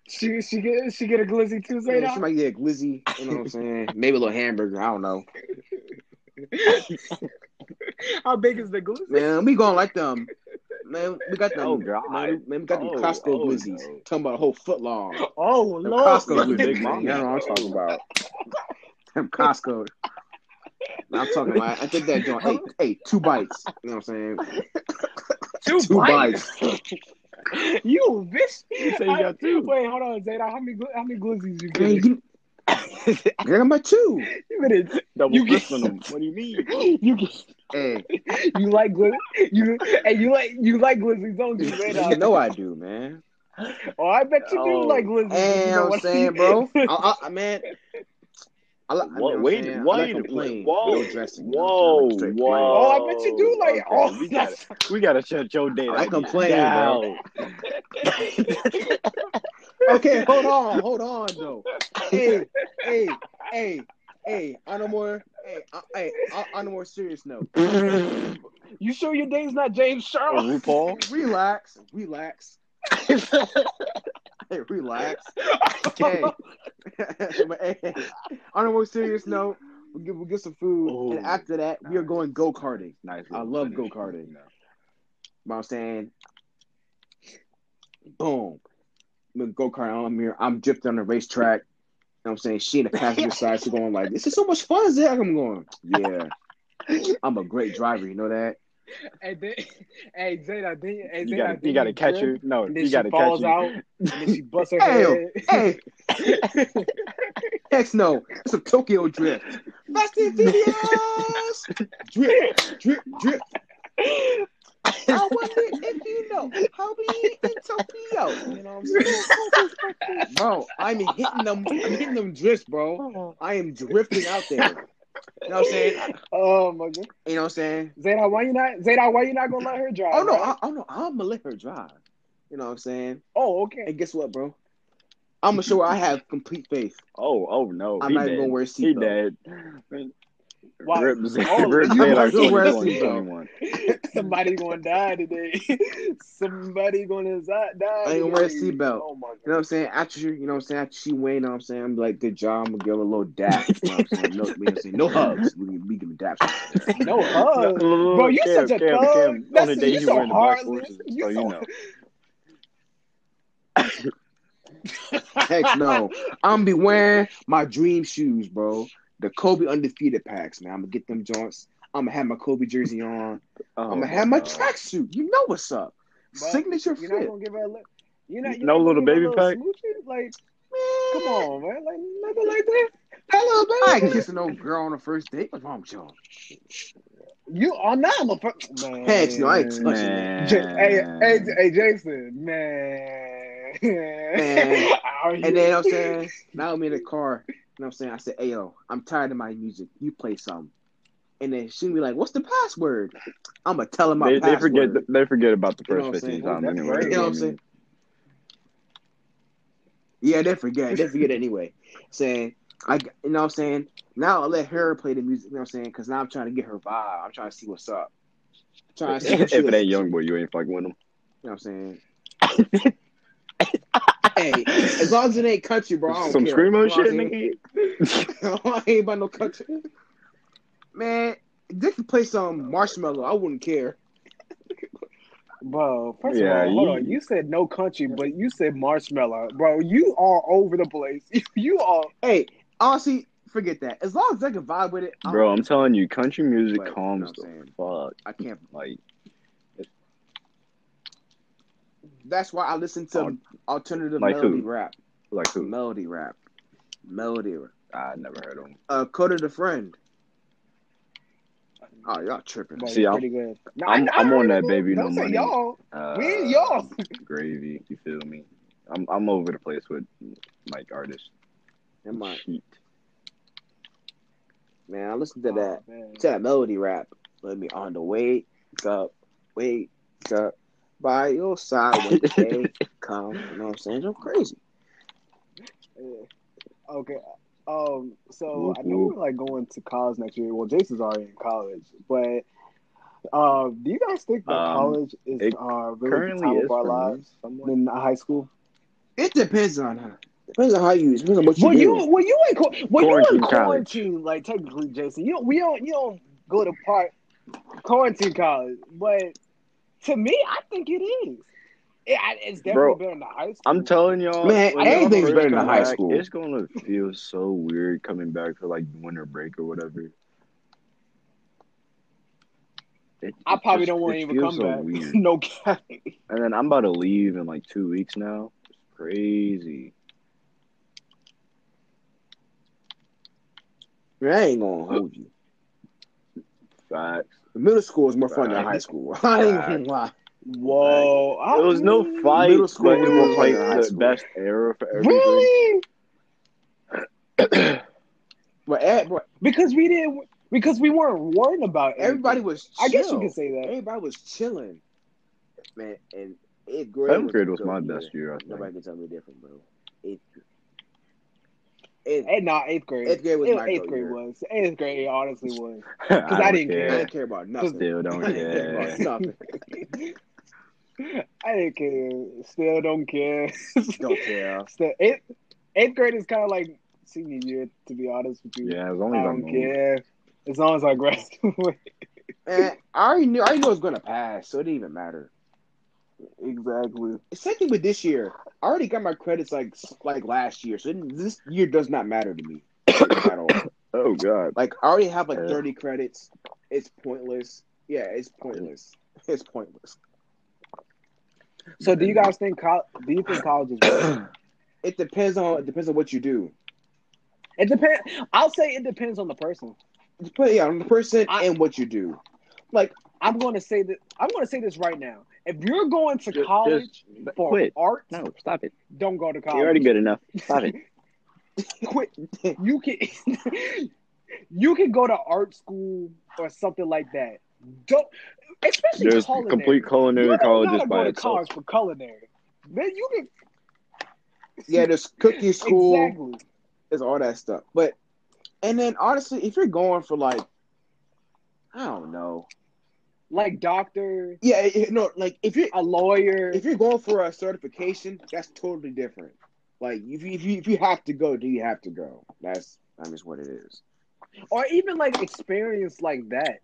A: She she get she get a glizzy too,
B: Yeah, she might get a glizzy. You know what I'm saying? Maybe a little hamburger. I don't know.
A: How big is the glizzy?
B: Man, we going like them. Man, we got them.
C: Oh, God.
B: Man, man, we got them
C: Oh,
B: Costco
C: oh,
B: glizzies.
C: no.
B: Talking about a whole foot long.
A: Oh
B: Them
A: Lord!
B: Costco glizzies. You know what I'm talking about. Them Costco. I'm talking about. I think that joint. Hey, hey, two bites. You know what I'm saying?
A: Two,
B: Two
A: bites. you bitch.
C: You say you got two.
A: Wait, hold on, Zayda. How many gl- how many glizzies you
B: Man,
A: get?
B: you, I got my two.
A: You get
C: Double
A: You get-
C: them. What do you mean?
A: you get
B: Hey,
A: you like glizzy you and you like you like glizzies, don't you,
B: you know I do, man.
A: Oh, I bet you do
C: Oh.
A: like glizzies.
B: And
A: you know
B: I'm
A: what
B: saying, bro. I, I, man. I, like- I mean,
C: What-
B: I'm
C: wait,
B: saying, I
C: wait,
B: like them plain,
C: whoa,
B: no dressing. you know,
C: whoa,
B: like
C: whoa.
A: Oh, I bet you do like.
C: Okay,
A: oh,
C: we got
A: that's-
C: We gotta shut your date.
B: I like them
C: idea
B: bro. Okay, hold on, hold on, though. Hey, hey, hey, hey. On a more, hey, uh, hey, on- on a more serious note.
A: You sure your date's not James
C: Oh,
A: Charles?
C: RuPaul.
B: Relax, relax, hey, relax. Hey, but, hey, on a more serious note, we'll get, we'll get some food,
C: Oh,
B: and after that, we are going go karting.
C: Nice.
B: I love go-karting.
C: You know.
B: You know what I'm saying? Boom. I'm go kart on here. I'm drifting on the racetrack. You know what I'm saying? She in the passenger side, she's going like, this is so much fun, Zach. I'm going, yeah. I'm a great driver, you know that?
A: Hey, then, hey, Zayda, then, hey,
C: You gotta,
A: then
C: you gotta catch her. No,
A: And then
C: you
A: she
C: gotta
A: falls
C: catch her.
A: out, and then she busts her
B: Hey,
A: head.
B: hey, heck no. It's a Tokyo drift. Fast and Furious! Drift, drift, drift. I wonder if you know how we in Tokyo. You know what I'm saying? Bro, I'm hitting them, I'm hitting them drifts, bro. I am drifting out there. You know what I'm saying?
A: Oh my god,
B: You know what I'm saying?
A: Zayda, why you not? Zayda, why you not gonna let her drive?
B: Oh no,
A: right?
B: I, oh no, I'm gonna let her drive. You know what I'm saying?
A: oh okay.
B: And guess what, bro? I'm gonna show her I have complete faith.
C: Oh, oh no.
B: I'm
C: he
B: not
C: dead.
B: even gonna wear a
C: He
B: seatbelt.
C: dead.
A: Why?
C: Rip,
A: Oh,
C: rip
B: you as well
C: 21,
B: seatbelt.
C: 21.
A: Somebody gonna die today. Somebody gonna die.
B: I ain't gonna wear a seatbelt.
A: Oh my
B: You know what I'm saying? After you, you know what I'm saying? After she win, you know what I'm saying? I'm like, good job. I'm gonna give her a little dap. You know what I'm saying? No, we don't say no hugs. We, we give a dap.
A: No hugs. Bro, you
C: Cam,
A: such a
C: Cam,
A: thug.
C: Cam, on
A: That's
C: the day
A: you
C: he
A: so
C: wearing the black
A: heartless.
C: forces,
A: You
C: so you know.
B: Heck no. I'm be wearing my dream shoes, bro. The Kobe undefeated packs, man. I'm gonna get them joints. I'm gonna have my Kobe jersey on.
C: Oh,
B: I'm gonna have my tracksuit. You know what's up.
A: But
B: Signature
A: You're not
B: fit.
A: gonna give her a li- you're not, you're
C: No
A: not
C: little
A: gonna give her
C: baby
A: a little
C: pack?
A: smoochie? Like, come on, man. Like nothing like that.
B: Hello, baby. I ain't kissing no girl on the first date. What's wrong with y'all?
A: You are not I'm a per- man.
B: Heck no, I ain't touching.
C: Man.
A: J- hey, hey, hey, Jason, man.
B: Man. And then you know what I'm saying, now I'm in the car. You know what I'm saying? I said, hey yo, I'm tired of my music. You play something. And then she'd be like, What's the password? I'm gonna tell them my
C: They, they forget they forget about the
B: You know
C: first 15 times
A: That's
C: anyway.
A: great.
B: You know what I'm saying? Yeah, they forget. They forget anyway. Saying, I, you know what I'm saying? Now I let her play the music. You know what I'm saying? Because now I'm trying to get her vibe. I'm trying to see what's up. trying to see
C: if
B: what she
C: it ain't young boy, you ain't fucking with him.
B: You know what I'm saying? hey, as long as it ain't country, bro. I don't
C: Some
B: care.
C: screamo
B: You know
C: shit,
B: I'm saying?
C: nigga.
B: I ain't about no country. Man, they can play some Marshmello. I wouldn't care.
A: Bro, first
C: Yeah,
A: of all, hold
C: you-
A: on. You said no country, but you said Marshmello. Bro, you are over the place. You are.
B: Hey, honestly, forget that. As long as I can vibe with it, I
C: Bro, I'm telling you, country music
B: But, you
C: calms
B: know what I'm
C: the fuck.
B: I can't.
C: Like,
B: That's why I listen to
C: Al-
B: alternative
C: like
B: melody
C: who?
B: rap.
C: like who?
B: Melody rap. Melody rap.
C: I never heard of him.
B: Uh, Coda the Friend. Oh, y'all tripping.
A: Bro,
C: See, I'm-
A: good. No,
C: I'm-
A: I- I
C: I'm on that. Baby No
A: say
C: Money.
A: y'all.
C: Uh,
A: We ain't y'all.
C: Gravy, you feel me? I'm I'm over the place with like artists.
B: Am I-
C: Cheat.
B: Man, I listen to that.
A: Oh, man.
B: To that melody rap. Let me on the wake up, wake up by your side when the day come. You know what I'm saying? I'm crazy.
A: Yeah. Okay. Um. So
C: Whoop,
A: I know we're like going to college next year. Well, Jason's already in college, but uh, do you guys think that
C: Um,
A: college is uh really the
C: Currently
A: time of our
C: for me,
A: lives
C: somewhat.
A: than high school?
B: It depends on how. Depends on how you. It depends on what you
A: Well,
B: do.
A: you well you in qu- well you
C: Quarantine
A: in
C: college.
A: quarantine like technically, Jason. You don't we don't you don't go to part quarantine college, but to me, I think it is. It, I- it's definitely
C: Bro,
A: better than the high school.
C: I'm telling y'all,
B: Man,
C: when y'all
B: anything's better than
C: come
B: high
C: back,
B: school.
C: It's gonna feel so weird coming back for like winter break or whatever. It,
A: I
C: it
A: probably
C: just-
A: don't want to even come
C: so
A: back.
C: weird.
A: no cap.
C: And then I'm about to leave in like two weeks now. It's crazy.
B: Man, I ain't gonna hold you.
C: Facts.
B: Middle school is more fun than high school. I ain't gonna lie.
A: Whoa.
C: It was no fight,
B: Middle school
C: but it
B: was
C: was like the
B: school.
C: best era for everything.
A: Really?
B: But, eh, but
A: Because we didn't because we weren't worried about anything.
B: everybody was. Chill.
A: I guess you could say that.
B: Everybody was chilling. Man, and eighth grade.
C: Seventh grade
B: a
C: was my
B: year.
C: best year. I think.
B: Nobody can tell me different, bro. Eighth. Eighth,
A: Hey, nah, eighth grade.
B: eighth grade was
A: Eighth-
B: my
A: eighth grade
B: year.
A: was. Eighth grade honestly was.
C: I,
A: I
C: don't
A: didn't
B: I
A: care.
B: didn't care about nothing.
C: Still don't
B: I care about
C: care.
B: nothing.
A: I didn't care. Still don't care.
B: Don't care.
A: Still, eighth, eighth grade is kind of like senior year, to be honest with you.
C: Yeah, as long
A: I
C: as
A: don't
C: I'm old.
A: care. As long as I graduate.
B: Man, I already knew. I already knew it was gonna pass, so it didn't even matter.
A: exactly.
B: Same thing with this year. I already got my credits like like last year, so this year does not matter to me at all.
C: Oh god.
B: Like I already have like
C: Yeah.
B: thirty credits. It's pointless. Yeah, it's pointless. It's pointless.
A: So, do you guys think? col- Do you think college is? better?
B: It depends on it depends on what you do.
A: It depends. I'll say it depends on the person.
B: But yeah, on the person
A: I-
B: and what you do.
A: Like I'm going to say that. I'm going to say this right now. If you're going to
C: Just-
A: college
C: just
A: for
C: quit.
A: art,
C: No, stop it.
A: don't go to college.
C: You're already good enough. Stop it.
A: quit. You can you can go to art school or something like that. Don't especially
C: There's
A: culinary.
C: complete culinary
A: don't
C: colleges
A: gotta
C: by
A: go to
C: itself.
A: college for culinary. Man, you can
B: Yeah, there's cooking school.
A: exactly.
B: There's all that stuff. But and then honestly, if you're going for like I don't know.
A: Like doctor,
B: Yeah, it- it- no, like if you're
A: a lawyer.
B: if you're going for a certification, that's totally different. Like if you if you if you have to go, do you have to go? That's that is what it is.
A: or even like experience like that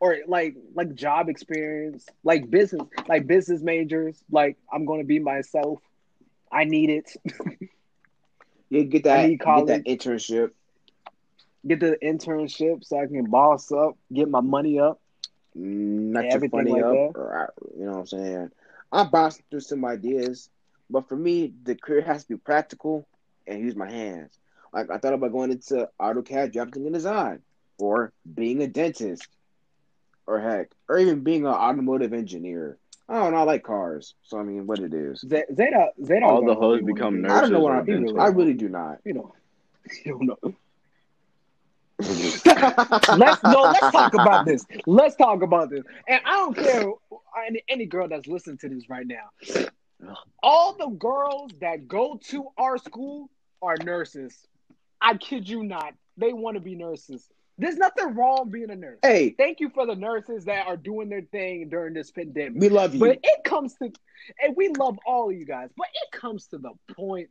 A: or like like job experience like business like business majors like i'm going to be myself i need it
B: You get that get that internship.
A: get the internship so i can boss up get my money up
B: Mm, Not your funny
A: like
B: up, or I- you know what I'm saying. I'm bouncing through some ideas, but for me, the career has to be practical and use my hands. Like I thought about going into AutoCAD drafting and design, or being a dentist, or heck, or even being an automotive engineer. I don't know. I like cars, so I mean, what it is.
A: They don't. They don't.
C: All the hoes become nurses.
B: I don't know what
C: nurses or
B: I'm.
C: dentists.
B: I really do not.
A: you know you don't know let's no let's talk about this let's talk about this and i don't care any, any girl that's listening to this right now all the girls that go to our school are nurses i kid you not they want to be nurses there's nothing wrong being a nurse
B: Hey,
A: thank you for the nurses that are doing their thing during this pandemic
B: we love you.
A: but it comes to, and we love all of you guys, but it comes to the point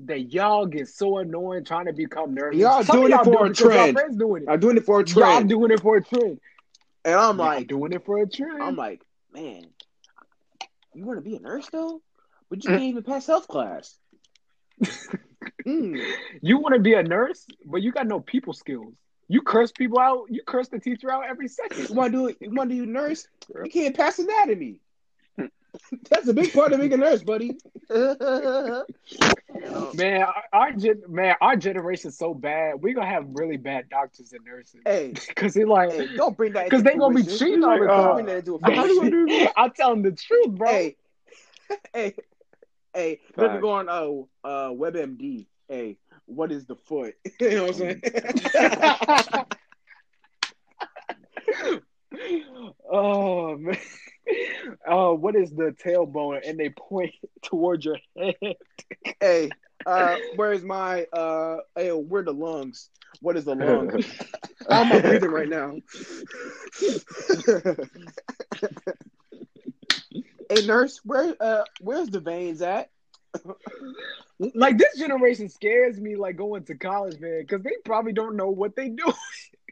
A: that y'all get so annoying trying to become nurses.
B: Y'all
A: Some
B: doing it
A: y'all
B: for a
A: y'all
B: trend.
A: friends doing it.
B: I'm doing it for a
A: Y'all
B: trend,
A: doing it for a trend.
B: and I'm
A: Y'all
B: like,
A: doing it for a trend.
B: I'm like, man, you want to be a nurse though, but you can't even pass health class. Mm.
A: you want to be a nurse, but you got no people skills. You curse people out. You curse the teacher out every second.
B: You want to do? You want to do a nurse? You can't pass anatomy. That's a big part of being a nurse, buddy.
A: Man, our, gen, man, our generation's so bad. We're gonna have really bad doctors and nurses
B: hey,
A: because they like.
B: hey, don't bring that.
A: 'Cause
B: into
A: they gonna be cheating on the
B: Don't
A: time.
B: bring that into a
A: How do you
B: fruition.
A: do that? I'm telling the truth, bro.
B: Hey, hey, hey, let me go on uh, uh, WebMD. Hey, what is the foot? you know what I'm saying?
A: oh man. Oh, what is the tailbone? And they point towards your head.
B: hey, uh, where's my uh, hey, where the lungs? What is the lung? How am I breathing right now? hey, nurse, where uh, where's the veins at?
A: like this generation scares me like going to college, man, because they probably don't know what they do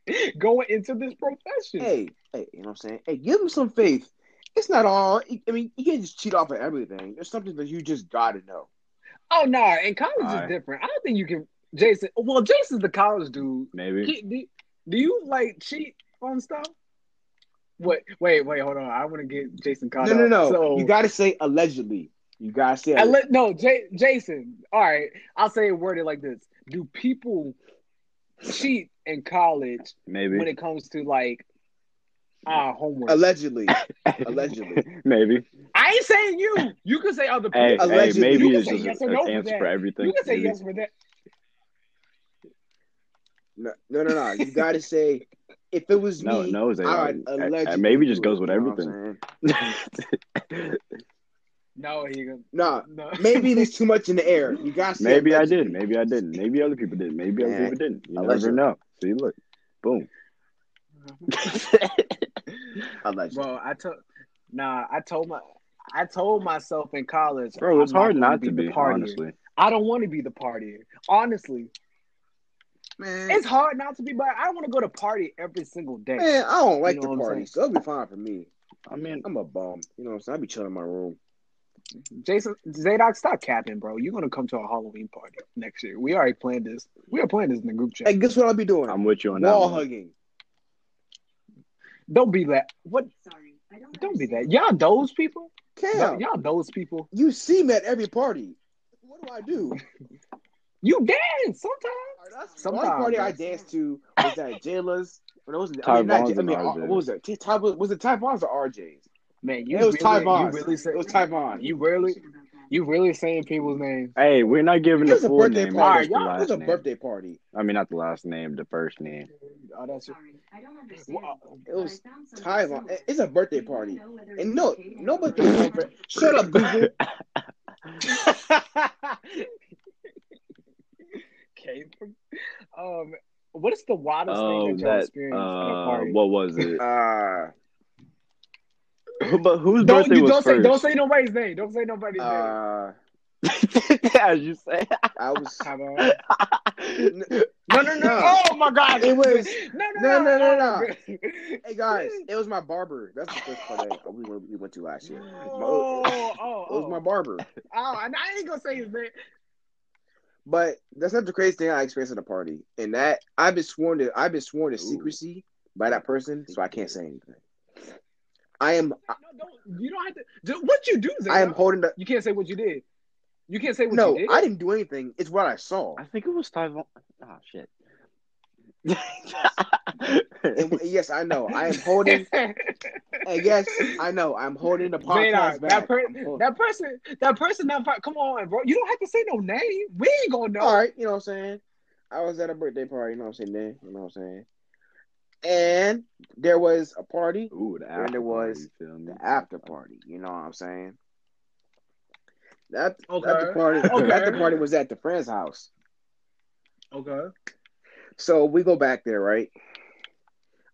A: going into this profession.
B: Hey, hey, you know what I'm saying? Hey, give them some faith. It's not all. I mean, you can't just cheat off of everything. There's something that you just gotta know.
A: Oh no, and college
C: Alright.
A: is different. I don't think you can. Jason, well, Jason's the college dude.
C: Maybe.
A: He- do, do you like cheat on stuff? Wait, wait, wait, hold on. I want to get Jason caught
B: No, no,
A: up.
B: no.
A: So,
B: you gotta say allegedly. You gotta say.
A: I let, no, J, Jason. All right, I'll say it worded like this: Do people cheat in college
C: Maybe.
A: when it comes to like uh homework?
B: allegedly. allegedly.
C: Maybe.
A: I ain't saying you. You can say other people.
C: hey,
B: Allegedly.
C: maybe
A: You can
C: it's
A: say
C: just
A: yes or
C: an
A: no for
C: answer
A: that.
C: for everything.
A: You can say
C: Maybe.
A: yes for that.
B: No, no, no, no. You gotta say. If it was
C: No,
B: me,
C: no, Zay,
B: I would
C: uh, uh,
B: allegedly
C: maybe just goes
B: it,
C: with
B: you know
C: everything.
B: I'm saying?
A: No, he gonna
B: No,
A: no.
B: maybe there's too much in the air. You gotta
C: Maybe I
B: allegedly.
C: did. Maybe I didn't. Maybe other people did. Maybe other people didn't. You never
B: allegedly.
C: know. See, look, boom.
B: Allegedly.
A: Bro, I told nah, I told my I told myself in college,
C: Bro, it's
A: I'm
C: hard
A: gonna
C: not to
A: the
C: be.
A: partier.
C: Honestly,
A: I don't want to be the partier. Honestly,
B: Man,
A: it's hard not to be, but I want to go to party every single day.
B: man, I don't like
A: You know
B: the party, so it'll be fine for me.
C: I mean,
B: I'm a bum. You know what I'm saying? I be chilling in my room.
A: Jason Zadok, stop capping, bro. You're gonna come to a Halloween party next year. We already planned this. We are planning this in the group chat.
B: Hey, guess what I'll be doing?
C: I'm with you on that.
B: Wall hugging.
A: Don't be that. What?
D: Sorry, I don't
A: Don't be that. Y'all those people.
B: Cam,
A: Y'all those people.
B: you see me at every party. What do I do?
A: You dance sometimes.
B: The
A: Sometimes,
B: only party I
A: yes.
B: danced to was at Jayla's. When it was
C: Ty
B: I mean, not
C: Vaughn's
B: J- I mean,
C: and
B: uh,
C: RJ's.
B: what was it? T- Ty, was it Ty Vaughn's or RJ's?
A: Man, you
B: It was
A: really,
B: Ty
A: you really say
B: It was Ty Vaughn.
A: you really you really saying people's names.
C: Hey, we're not giving
B: It
C: the full
B: birthday
C: name.
B: party.
C: just the
A: Alright,
B: It
C: last
B: was a
C: name.
B: birthday party.
C: I mean, not the last name, the first name.
A: Oh, that's
D: Sorry, I don't understand.
A: Well,
B: It was
D: But I found something
B: Ty Vaughn.
D: similar.
B: It's a birthday party. And no, nobody
D: have
B: can claim for Shut up, Google.
A: came from. Um, what is the wildest
C: Oh,
A: thing that y'all
C: that.
A: experienced at a
C: Uh,
A: party?
C: what was it?
B: Uh,
C: Who- but whose
A: don't
C: birthday
A: you
C: was
A: don't say don't say nobody's name. Don't say nobody's name.
B: uh,
C: As you say.
B: I was.
A: Come on. No, no, no.
B: No.
A: Oh my God.
B: It was-
A: no,
B: no,
A: no,
B: no, no,
A: no.
B: Hey guys, it was my barber. That's the first party we went, we went to last year.
A: Oh, oh,
B: It was
A: oh.
B: my barber.
A: Oh, and I ain't gonna say his name.
B: But that's not the crazy thing I experienced at a party. And that I've been sworn to I've been sworn to
C: Ooh.
B: secrecy by that person, so I can't say anything. I am
A: No, don't. You don't have to. Do, what you do, Zay?
B: I am holding the
A: You can't say what you did. You can't say what
B: No,
A: you did.
B: I didn't do anything. It's what I saw.
C: I think it was Ty Vaughn. Oh ah, shit.
B: And yes, I know. I am holding yes, I know. I'm holding the podcast
A: Zadok,
B: back.
A: that, per- that person, that person, that per- come on, bro. You don't have to say no name. We ain't gonna know.
B: All right, you know what I'm saying? I was at a birthday party, you know what I'm saying? Then, you know what I'm saying? And there was a party,
C: Ooh, the
B: And
C: after
B: it was
C: party, you feel me?
B: the after party. You know what I'm saying? That
A: Okay.
B: that the party
A: Okay.
B: that the party was at the friend's house.
A: Okay.
B: So we go back there, right?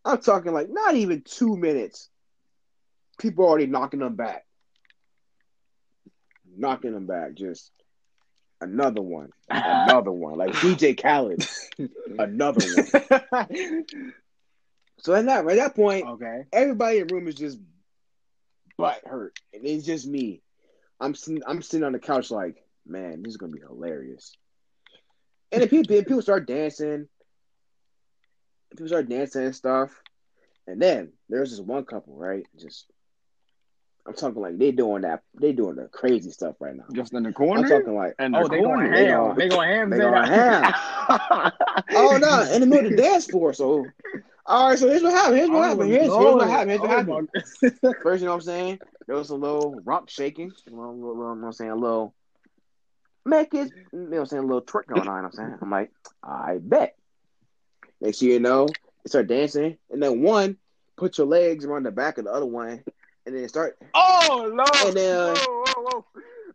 B: I'm talking like not even two minutes. People already knocking them back. Knocking them back. Just another one. Another one. Like DJ Khaled. Another one. So at that, at that point,
A: okay.
B: everybody in the room is just butt hurt. And it's just me. I'm sitting I'm sitting on the couch like, man, this is gonna be hilarious. And then people, people start dancing. People start dancing and stuff. And then there's this one couple, right? Just I'm talking like they doing that they doing the crazy stuff right now.
C: Just in the corner.
B: I'm talking like
C: and
A: Oh,
C: the
A: they going
C: corner.
B: They
A: ham.
B: going-
A: They going ham.
B: they going ham. Oh no, in the middle of the dance floor. So all right, so here's what happened. Here's what
A: Oh,
B: happened. Here's, here's what happened. Here's what
A: Oh,
B: happened.
A: my-
B: First, you know what I'm saying? There was a little rump shaking. You know, little, little, you know what I'm saying? A little make it, you know what I'm saying? A little twerk going on. You know what I'm saying? I'm like, I bet. Next thing you know, they start dancing. And then one put your legs around the back of the other one. And then start.
A: Oh Lord.
B: And then-
A: whoa, whoa, whoa.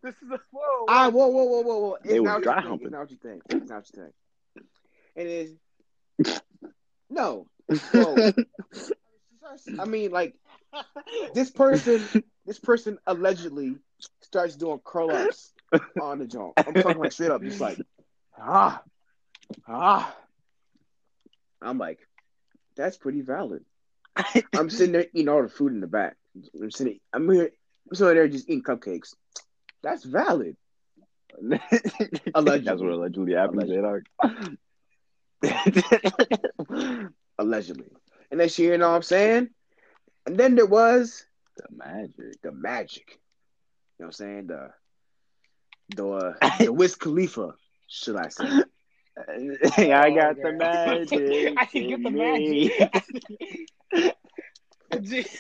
A: This is a whoa. whoa.
B: I, whoa, whoa, whoa, whoa, whoa. It's
C: They was
B: not what
C: dry
B: you
C: humping.
B: It's not what you think. It's not what you think. And it's. No. I mean, like, this person, this person allegedly starts doing curl ups on the joint. I'm talking like straight up, just like ah ah. I'm like, that's pretty valid. I'm sitting there eating all the food in the back. I'm sitting, I'm here, I'm sitting there just eating cupcakes. That's valid. Allegedly.
C: That's what allegedly happened,
B: Allegedly. Allegedly. And next year, you know what I'm saying? And then there was
C: the magic.
B: the magic. You know what I'm saying? The the uh, the Wiz Khalifa, should I say?
C: I got the magic.
A: I can get the
C: me.
A: magic.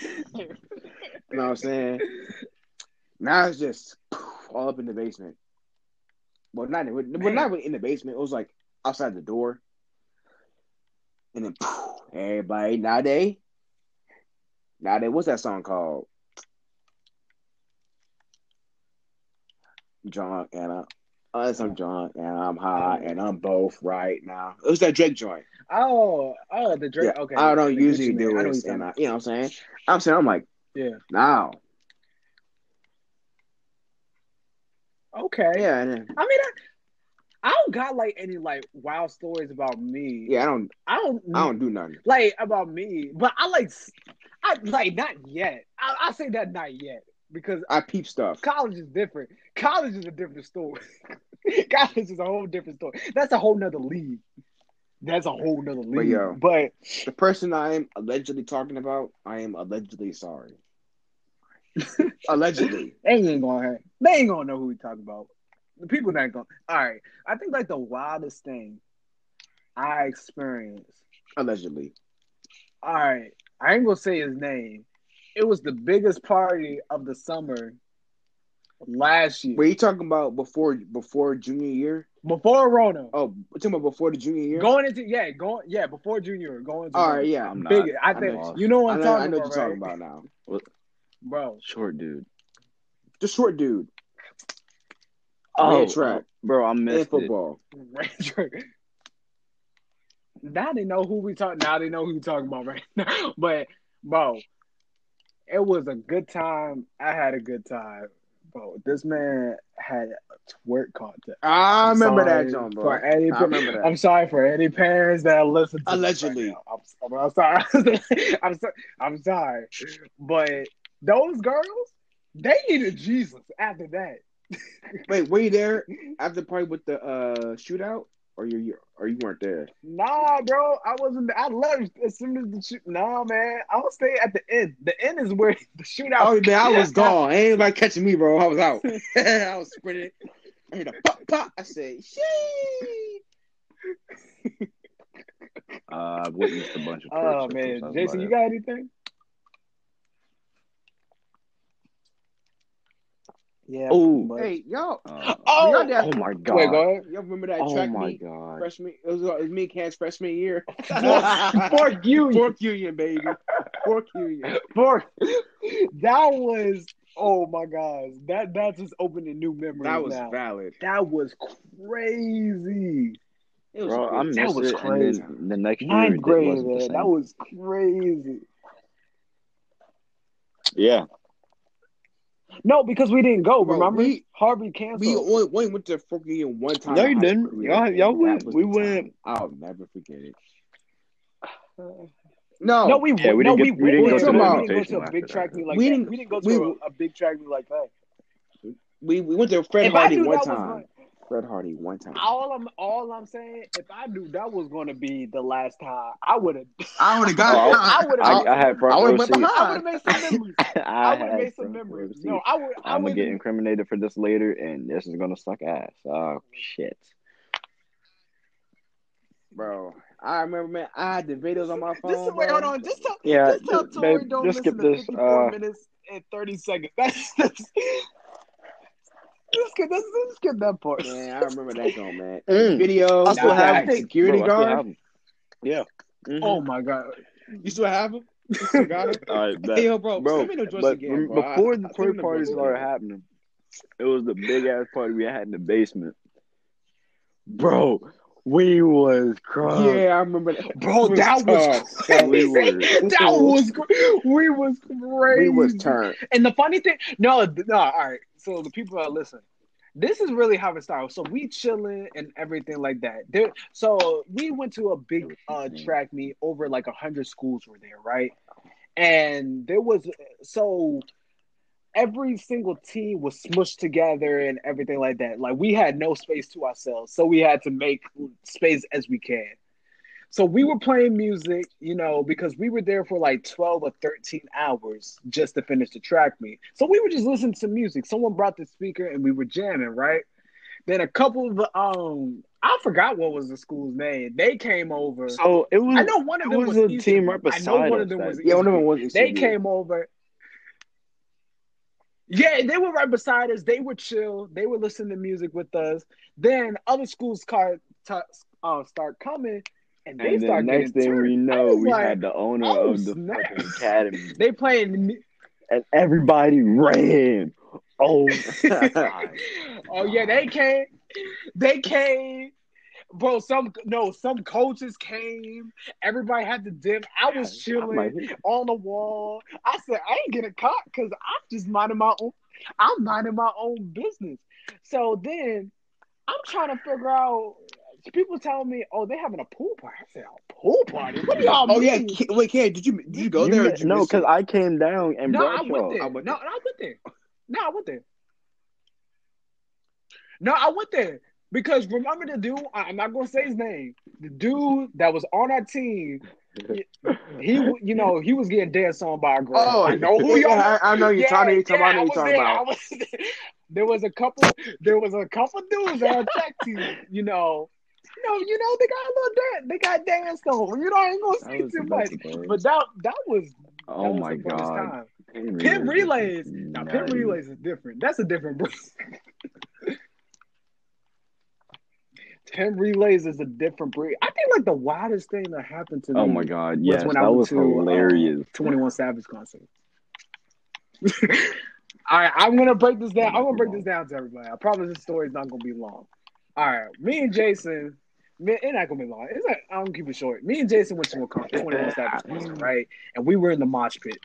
B: You know what I'm saying? Now it's just all up in the basement. Well, not well, not in the basement. It was like outside the door, and then everybody now they now they what's that song called? Drunk and I'm, uh, I'm drunk and I'm high and I'm both right now. It was that Drake joint.
A: oh, oh, the Drake.
B: Yeah,
A: Okay,
B: I don't
A: I
B: usually do
A: I
B: it, and I, you know what I'm saying. I'm saying I'm like
A: Yeah.
B: now,
A: Okay.
B: yeah,
A: I mean, I, I don't got like any like wild stories about me.
B: yeah. I don't,
A: I don't.
B: I don't do nothing.
A: like about me, but I like, I like not yet. I, I say that not yet because
B: I peep stuff.
A: college is different. College is a different story. college is a whole different story. That's a whole nother league. That's a whole nother league.
B: But, yo.
A: but
B: The person I am allegedly talking about, I am allegedly sorry. allegedly.
A: they ain't gonna they ain't gonna know who we talking about. The people not gonna. All right, I think like the wildest thing I experienced.
B: Allegedly.
A: All right, I ain't gonna say his name. It was the biggest party of the summer last year
B: Were you talking about before before junior year?
A: before Rona.
B: Oh, we're talking about before the junior year?
A: Going into yeah, going yeah before junior, year, going into
B: All right, yeah.
C: I'm not.
A: big. I
C: I'm
A: think
C: lost.
A: you know what
B: I
A: I'm
B: know,
A: talking
B: I know
A: about,
B: what you're
A: right?
B: talking about now.
A: bro.
C: Short dude.
B: The short dude
C: Oh,
B: Red track.
C: bro, I missed it.
B: football.
A: now they know who we talk. Now they know who we talking about right now. But bro, it was a good time. I had a good time, bro. This man had a twerk contest.
B: I
A: I'm
B: remember that, John, bro.
A: For any,
B: I remember that.
A: I'm sorry for any parents that listen. To
B: Allegedly.
A: right now. I'm, I'm sorry. I'm so, I'm sorry, but those girls, they needed Jesus after that.
B: Wait, were you there after the party with the uh shootout? Or you you or you weren't there?
A: Nah, bro, I wasn't. I left as soon as the shoot. Nah, man, I was stay at the end. The end is where the shootout.
B: Oh man, I was gone. Ain't nobody catching me, bro. I was out. I was sprinting. I heard a pop pop. I said, "Shee."
C: Uh, I've witnessed a bunch of
A: Oh man, Jason,
C: about
A: you got anything? Yeah.
C: Oh,
A: but-
B: Hey, y'all.
C: uh,
A: Oh!
B: y'all
C: oh my god!
A: Wait, go ahead.
B: Y'all remember that
C: oh
B: track
C: my
B: meet
C: god!
B: freshman? It was, it was me and Can's freshman year.
A: Fork Union.
B: Fork Union, baby. Fork Union.
A: Fork. That was. Oh my gosh, that that just opened a new memory.
B: That was
A: now.
B: valid.
A: That was crazy.
B: It was
C: Bro,
B: good.
C: I
A: That was
C: it,
A: crazy.
C: and then the next year
A: Ninth
C: it
A: grade,
C: wasn't the
A: man.
C: same.
A: That was crazy.
C: yeah.
A: No, because we didn't go.
B: Bro,
A: remember,
B: we-
A: Harvey canceled.
B: We only, only went to Fork Union one time.
C: No, you
B: high
C: didn't.
B: school,
C: Y'all- y'all went- we went-
B: time. I'll never forget it. No,
A: no, we
C: Yeah, we
A: no,
C: didn't
A: we
C: get- we
A: went
B: didn't
A: there,
B: go to
A: we didn't go to a big track
C: that.
A: meet like
B: We
A: that.
B: didn't-
A: we didn't go to
B: we-
A: a, a big track meet like that.
B: we we went to Fred
A: If I
B: Hardy one
A: that was
B: time.
A: like-
B: Fred Hardy one time.
A: All I'm all I'm saying, if I knew that was going to be the last time, I would have.
B: I would have
C: Oh,
A: I would
C: I,
A: have.
C: I had front
B: I
C: row
B: would've went
C: seats.
B: behind.
A: I would have made some memories. I
C: I
A: would have made some memories.
C: seats.
A: No, I would. I
C: I'm gonna get incriminated for this later, and this is gonna suck ass. Oh shit!
B: Bro, I remember, man. I had the videos on my phone.
A: Just wait,
B: bro.
A: hold on. Just tell,
C: Yeah,
A: just tell
C: just-
A: Tori
C: babe,
A: don't
C: just
A: listen
C: skip
A: to
C: this,
A: 54
C: uh,
A: minutes and 30 seconds. That's, that's let's get let's, let's that part.
B: Man, I remember that joint, man.
C: Mm.
B: Videos.
C: I still have
B: that
C: it.
B: security
C: Bro,
B: guard.
C: have 'em. Yeah. Mhm.
A: Oh my god.
B: You still have them? You still got them?
C: All right, bet.
B: Hey, yo, bro,
C: bro.
B: send me the joints
C: But
B: again, bro.
C: Before the
B: I- send
C: twerk
B: me the
C: party
B: joints
C: started happening, it was the big ass party we had in the basement. Bro, we was crunk.
B: Yeah, I remember that.
A: Bro,
B: We
A: that was crazy.
C: We were-
A: that was cr- we was crazy.
B: We was turned.
A: And the funny thing, no, no, all right. So the people that listen, this is really how it started. So we chilling and everything like that. There, so we went to a big uh, track meet. Over like a hundred schools were there, right? And there was so every single team was smushed together and everything like that. Like we had no space to ourselves, so we had to make space as we can. So we were playing music, you know, because we were there for like 12 or 13 hours just to finish the track meet. So we were just listening to music. Someone brought the speaker and we were jamming, right? Then a couple of the um I forgot what was the school's name. They came over.
C: So it was.
A: I know one of them
C: was
A: was,
C: a team right
A: I know
C: beside
A: one of them
C: that-
A: was
B: Yeah, one of them was
A: They came over. Yeah, they were right beside us. They were chill. They were listening to music with us. Then other schools start uh, start coming, and they
C: And then
A: start
C: next thing we
A: turned. I
C: know, we
A: like,
C: had the owner
A: oh,
C: of the
A: snap.
C: fucking academy,
A: They playing.
C: and everybody ran. Oh,
A: oh yeah, they came. They came. Bro, some no, some coaches came. Everybody had to dip. I was chilling
C: like,
A: on the wall. I said, I ain't getting caught because I'm just minding my own. I'm minding my own business. So then I'm trying to figure out. People telling me, "Oh, they having a pool party." I said, "A pool party? What do y'all
B: Oh yeah,
A: mean?"
B: Ke- wait, Ken, did you did you go
C: you
B: there? did you
C: no, because? I came down and
A: No,
C: brought
A: I
C: y'all.
A: went there.
B: I went
A: no. I went there. No, I went there. No, I went there because remember the dude. I- I'm not gonna say his name. The dude that was on our team. He, w- you know, he was getting danced on by a girl.
B: Oh,
A: I know who y'all.
B: I, I know you're
A: Yeah,
B: talking. You're talking
A: yeah,
B: about.
A: I
B: You're
A: was
B: talking
A: there. I
B: about.
A: was there. There was a couple. There was a couple dudes on our track team. You know, know, you know, they got a little dance. They got danced on. You know, I ain't gonna say too much, but that that was that
C: oh
A: was
C: my god,
A: time.
C: pin
A: Pin relays. Now, pin relays is different. That's a different breed. pin relays is a different breed. I think like the wildest thing that happened to me.
C: Oh my god,
A: was
C: yes,
A: when I
C: that
A: went
C: was
A: to, uh,
C: hilarious.
A: Twenty One Savage concert. All right, I'm gonna break this down. I'm gonna break this down to everybody. I promise this story is not gonna be long. All right, me and Jason, me, it's not gonna be long. It's not, I'm gonna keep it short. Me and Jason went to a con- 21 Savage concert, right? And we were in the mosh pit.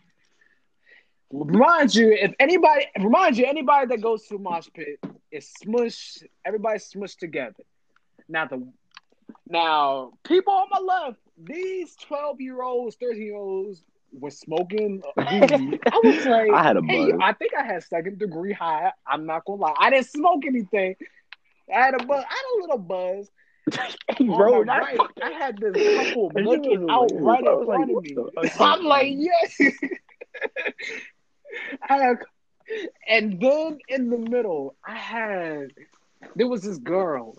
A: Remind you, if anybody, remind you, anybody that goes to a mosh pit is smushed. Everybody's smushed together. Now the now people on my left, these 12 year olds, 13 year olds were smoking weed. I was like,
C: I had a
A: hey. I think I had second degree high. I'm not gonna lie. I didn't smoke anything. I had a buzz. I had a little buzz.
C: Hey, bro, that
A: right, I had this couple looking out right in front of me. I'm like, yes. I had, and then in the middle, I had there was this girl.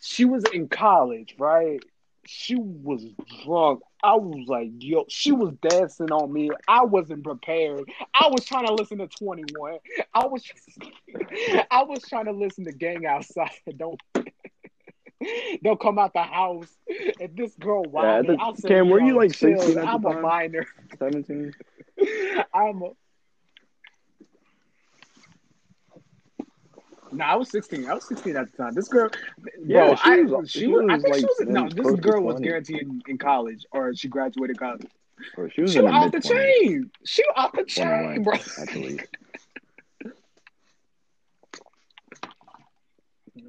A: She was in college, right? She was drunk. I was like, yo, she was dancing on me. I wasn't prepared. I was trying to listen to 21. I was I was trying to listen to Gang Outside. Don't don't come out the house. And this girl
C: Yeah,
A: wild.
C: the-
A: I said,
C: Cam, were you
A: yo,
C: like
A: chill.
C: 16 at the
A: I'm a
C: time?
A: minor.
C: 17?
A: I'm a No, I was 16. I was 16 at the time. This girl,
C: Yeah,
A: bro,
C: she
A: I,
C: was-
A: she,
C: she
A: was, I think she
C: like,
A: was, no, this girl was guaranteed in, in college or she graduated college.
C: Bro, she was
A: She was off the chain. She was off the chain, bro.
C: actually.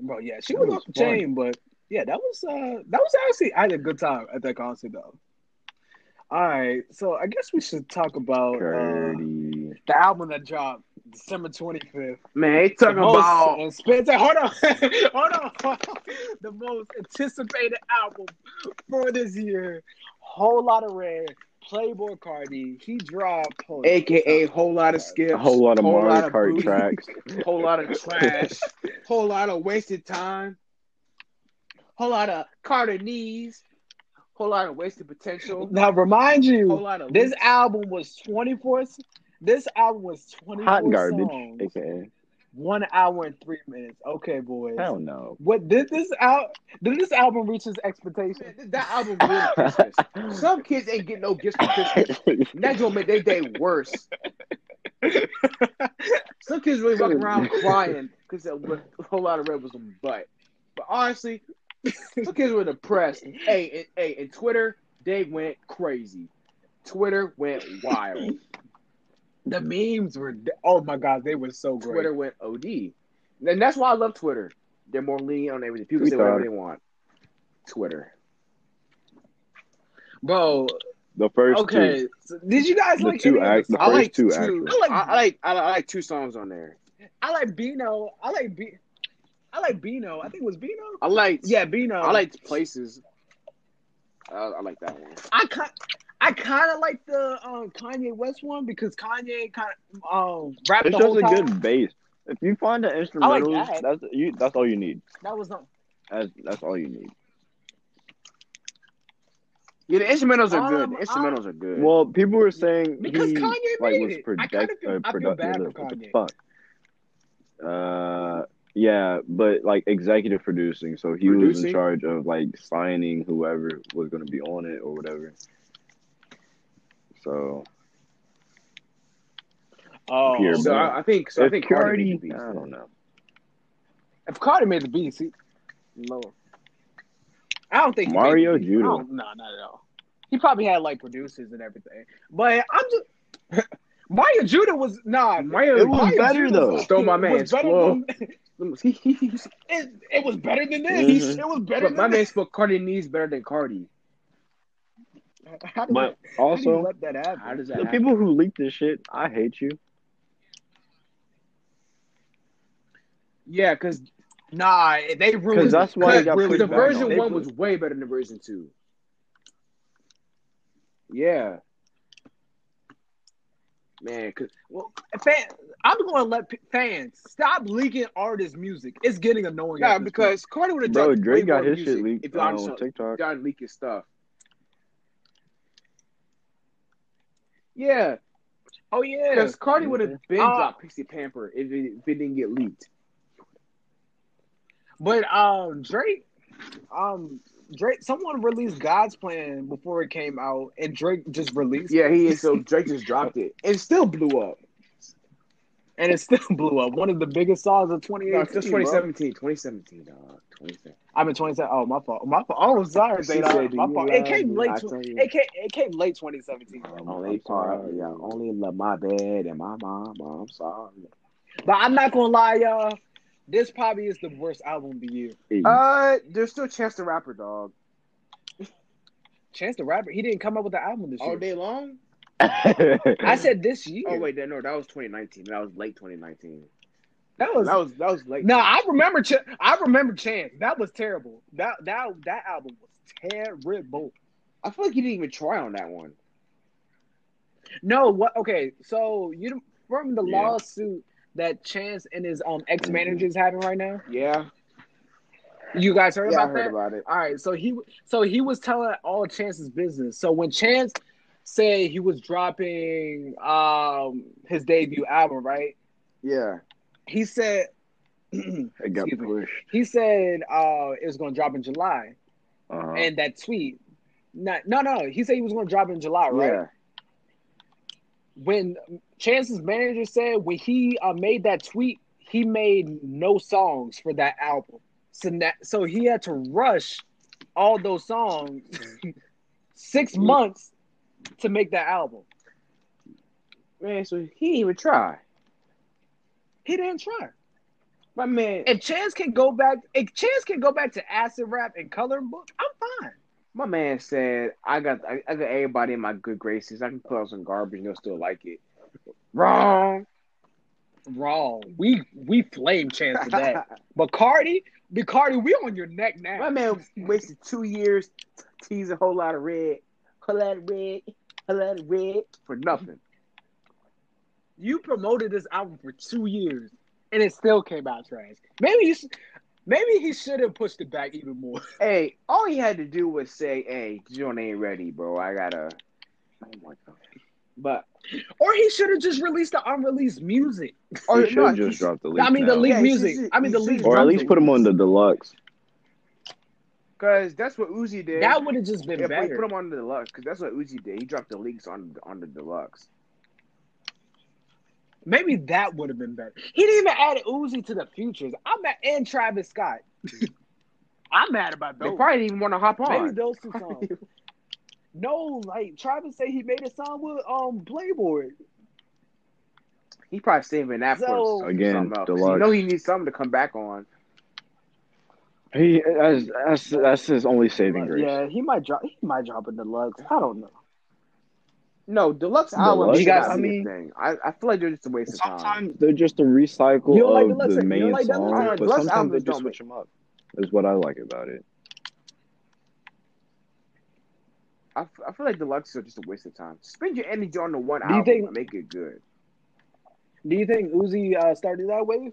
A: Bro, yeah, she
C: That
A: was
C: was
A: off the chain, but yeah, that was uh that was actually I had a good time at that concert though. All right, so I guess we should talk about uh, the album that dropped December 25th.
B: Man, they talking
A: The
B: about.
A: Spencer, hold on, hold on. the most anticipated album for this year. Whole lot of red. Playboy Carti. He dropped. hold
B: AKA
A: stop.
B: whole lot of skips,
C: A whole lot of
B: whole
C: Mario
B: lot of
C: Kart
B: booty,
C: tracks.
B: whole lot of trash, whole lot of wasted time, whole lot of Carter knees, whole lot of wasted potential,
A: Now remind you, this album was 24. This album was 24
C: Hot garbage,
A: songs,
C: aka.
A: One hour and three minutes. Okay, boys.
C: Hell no.
A: What did this out? Did this album reach its expectations?
B: That album ruined Christmas. Some kids ain't getting no gifts for Christmas. And That's gonna make their day worse. Some kids really walking around crying because a whole lot of red was on butt. But honestly, some kids were depressed. Hey, and, hey, and Twitter, they went crazy. Twitter went wild.
A: The memes were. Oh my god, they were so great.
B: Twitter went OD. And that's why I love Twitter. They're more lenient on everything. People
C: We
B: say whatever they want. Twitter.
A: Bro,
C: The first
A: okay.
C: two,
A: so did you guys
C: the
A: like
C: two
A: any
C: act, the
A: the
B: I
C: first
B: like
C: two
A: two. I like
B: I, I like I like two songs on there.
A: I like Beno. I like B. I like Beno. I think it was Beno.
B: I like
A: Yeah, Beno.
B: I like places. I, I like that one.
A: I kind. I kind of like the um, Kanye West one because Kanye kind of um, rapped
C: It's
A: the whole
C: just a good bass. If you find the
A: like
C: instrumentals,
A: that.
C: that's you. That's all you need.
A: That was not.
C: That's that's all you need.
B: Yeah, the instrumentals are good.
A: Um,
B: The instrumentals are good.
C: Well, people were saying
A: Because
C: he
A: Kanye
C: like
A: made
C: was
A: it. I
C: product,
A: kinda feel-
C: uh,
A: I feel
C: product-
A: bad for
C: what the
A: Kanye.
C: fuck. Uh, yeah, but like executive producing, so he was in charge of like signing whoever was going to be on it or whatever. So
A: Oh,
C: Pierre
B: so
C: Bell.
B: I, I think so. I think Carti
C: Carti,
B: made the beats.
C: I don't know.
A: if Carti made the beats, he, no. I don't think he made
C: Mario
A: the
C: Judah.
A: don't- No, not at all. He probably had like producers and everything, but I'm just. Mario Judah was nah.
B: Mario-
C: It was better,
A: Judah
C: though.
B: Stole my
A: was better than- it, it was better than this.
C: Mhm.
A: It was better
B: but
A: than
B: my man
A: this.
B: spoke Carti needs better than Carti.
A: How did,
C: But
A: that, how do you
C: also,
A: let that happen?
B: How does that
C: the
B: happen?
C: people who leaked this shit, I hate you.
B: Yeah, because
A: Nah, they ruined.
C: Because that's why
A: they
C: got
A: really
B: the version
C: on.
B: one was way better than the version two. Yeah. Man, cause
A: Well, fan, I'm going to let p- fans stop leaking artists' music. It's getting annoying.
B: nah,
A: at this
B: because Carti would have
C: Bro,
B: done
C: Drake
B: way
C: got his shit leaked
B: if
C: on
B: just
C: TikTok.
B: started leaking stuff. Yeah.
A: Oh yeah,
B: because Carti would have been
A: Uh,
B: dropped Pissy Pamper if it, if it didn't get leaked.
A: but um, Drake, um, Drake, someone released God's Plan before it came out, and Drake just released.
B: Yeah, he is. So Drake just dropped it and still blew up.
A: And it still blew up. One of the biggest songs of 2018.
B: No, it's just
A: bro.
B: 2017. 2017, dog. 2017.
A: I'm in 27. Oh, my fault. My fault. Oh, sorry,
B: She
A: Zayda. My fault. It came late. Tw- It came. It came late 2017.
C: Um,
B: Only
C: I'm
B: part,
C: sorry.
B: yeah. Only love my bed and my mom. I'm sorry.
A: But I'm not gonna lie, y'all. This probably is the worst album of the year.
B: Uh, there's still Chance the Rapper, dog.
A: Chance the Rapper, he didn't come up with the album this year.
B: All day long.
A: I said this year.
B: Oh wait, that, no, that was 2019. That was late 2019.
A: that was
B: That was that was late.
A: no. I remember. Ch- I remember Chance. That was terrible. That that that album was terrible.
B: I feel like he didn't even try on that one.
A: No, what? Okay, so you from the
C: Yeah.
A: lawsuit that Chance and his um ex managers having right now.
B: Yeah,
A: You guys heard
B: yeah, I
A: about
B: heard
A: that?
B: about it.
A: All right, so he so he was telling all Chance's business. So when Chance said he was dropping um his debut album, right?
B: Yeah,
A: He said
C: it got
A: Excuse me. he said uh it was going to drop in July,
C: Uh-huh.
A: and that tweet. Not, no, no, he said he was going to drop in July, right?
B: yeah.
A: When Chance's manager said when he uh, made that tweet, he made no songs for that album. So that, so he had to rush all those songs six months to make that album.
B: Man, so he didn't even try.
A: He didn't try.
B: My man,
A: If Chance can go back, if Chance can go back to acid rap and coloring book, I'm fine.
B: my man said, "I got I, I got everybody in my good graces. I can put out some garbage and they'll still like it." Wrong.
A: Wrong. We we flame Chance for that. But Carti, but Carti, we on your neck now.
B: My man wasted two years teasing a whole lot of red, whole lot of red, whole lot of red for nothing.
A: You promoted this album for two years, and it still came out trash. Maybe you, should, maybe he should have pushed it back even more.
B: Hey, all he had to do was say, "Hey, Joint ain't ready, bro. I gotta." Oh my god. But
A: Or he should have just released the unreleased music.
B: or
C: He should
B: no,
C: just
B: he's-
C: dropped the leak.
A: I mean, the
C: now.
A: leaked
B: Yeah,
A: music.
B: should-
A: I mean, the
B: he
A: leaked.
C: or at least put him on the deluxe.
B: Cause that's what Uzi did.
A: That would have just been
B: yeah, put,
A: better.
B: put him on the deluxe. Cause that's what Uzi did. He dropped the leaks on on the deluxe.
A: Maybe that would have been better. He didn't even add Uzi to the futures. I'm mad, and Travis Scott. I'm mad about
B: that.
A: They
B: probably didn't even want to hop on.
A: Maybe those two songs. no, like Travis said he made a song with um Playboi.
B: He probably saving that
A: So-
B: for
C: Again,
B: something
C: deluxe.
B: You know he needs something to come back on.
C: He that's that's, that's his only saving grace.
A: Yeah, he might drop. He might drop a deluxe. I don't know.
B: No, deluxe
C: Deluxe?
B: albums
A: You
B: should
A: guys- I mean-
B: thing. I, I feel like they're just a waste of time.
C: Sometimes they're just a recycle
A: You don't like
C: of
A: deluxe-
C: the main
A: don't like
C: song, but
B: deluxe
C: sometimes they just
B: don't
C: switch them up. Is what I like about it.
B: I, f- I feel like deluxe are just a waste of time. Spend your energy on the one
A: Do you
B: album
A: think-
B: and make it good.
A: Do you think Uzi uh, started that way?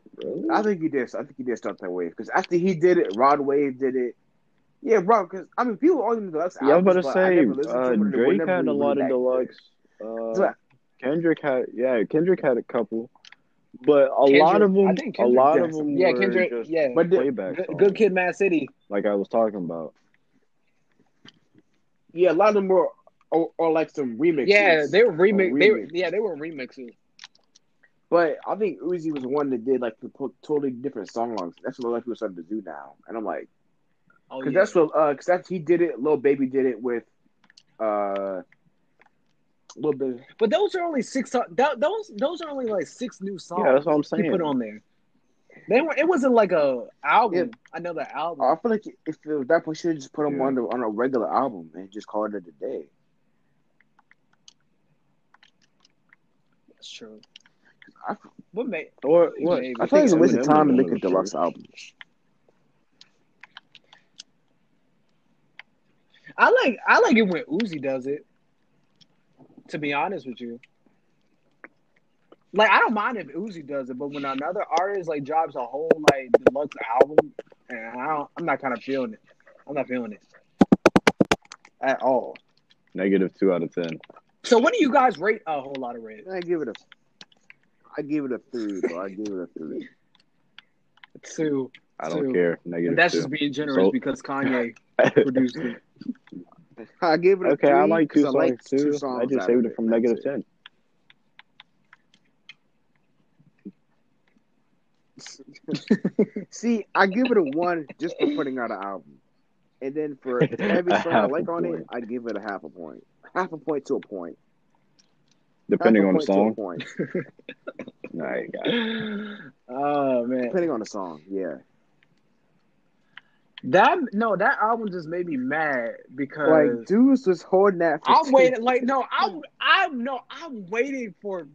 B: I think he did. I think he did start that wave because after he did it, Rod Wave did it. Yeah, bro. Because I mean, people only know deluxe
C: Yeah, I was
B: albums,
C: about to say
B: never listened to
C: uh,
B: them, and they were
C: Drake
B: never
C: had a lot of
B: that
C: deluxe. Uh, Kendrick had yeah, Kendrick had a couple, but a
A: Kendrick-
C: lot of them,
A: I
C: a lot
B: did.
C: of them
A: Yeah,
C: were
A: Kendrick.
C: just
A: Yeah,
B: But the-
C: playback
A: good,
C: songs,
A: good Kid, Mad City.
C: like I was talking about.
B: yeah, a lot of them were or, or like some remixes.
A: Yeah, they were remix. They were, yeah, they were remixes.
B: But I think Uzi was the one that did like the totally different song lines. That's what a lot of people started to do now, and I'm like,
A: Oh
B: because
A: yeah.
B: that's what, uh, because that's he did it. Lil Baby did it with, uh, little bit.
A: But those are only six. so- That, those those are only like six new songs.
C: Yeah, that's what I'm saying.
A: he
C: saying.
A: put on there. They were. It wasn't like a album.
B: Yeah.
A: Another album.
B: I feel like if it was that point, should just put them
C: Yeah.
B: on the, on a regular album and just call it a day.
A: That's true.
B: I,
A: What made?
C: Or what?
A: Maybe.
B: I feel like it's a waste of time to
C: was
B: make
C: one
B: a
C: of
B: deluxe
C: shirts.
B: album.
A: I like. I like it when Uzi does it. To be honest with you, like I don't mind if Uzi does it, but when another artist like drops a whole like deluxe album, and I don't, I'm not kind of feeling it. I'm not feeling it at all.
C: Negative two out of ten.
A: So, what do you guys rate a whole lot of red?
B: I give it a, I give it a three, bro. I give it a three.
A: Two.
C: I don't
A: Two.
C: care. Negative And
A: That's
C: two.
A: just being generous
C: So-
A: because Kanye produced it.
B: I give it a
C: okay,
B: three.
C: I like two
B: 'cause
C: songs
B: I like
C: too.
B: two
C: I just saved
B: of
C: it from
B: That's
C: negative
B: it.
C: ten.
B: See, I give it a one just for putting out an album, and then for every song I like on it. I give it a half a point, half a point to a point,
C: Depending
B: half a
C: on the
B: point to a
C: song.
B: point,
C: Nah, got it.
A: oh man,
B: depending on the song. Yeah,
A: that no, that album just made me mad because
B: like dudes was holding that. For
A: I'm waiting. Like no, I'm I'm no, I'm waiting for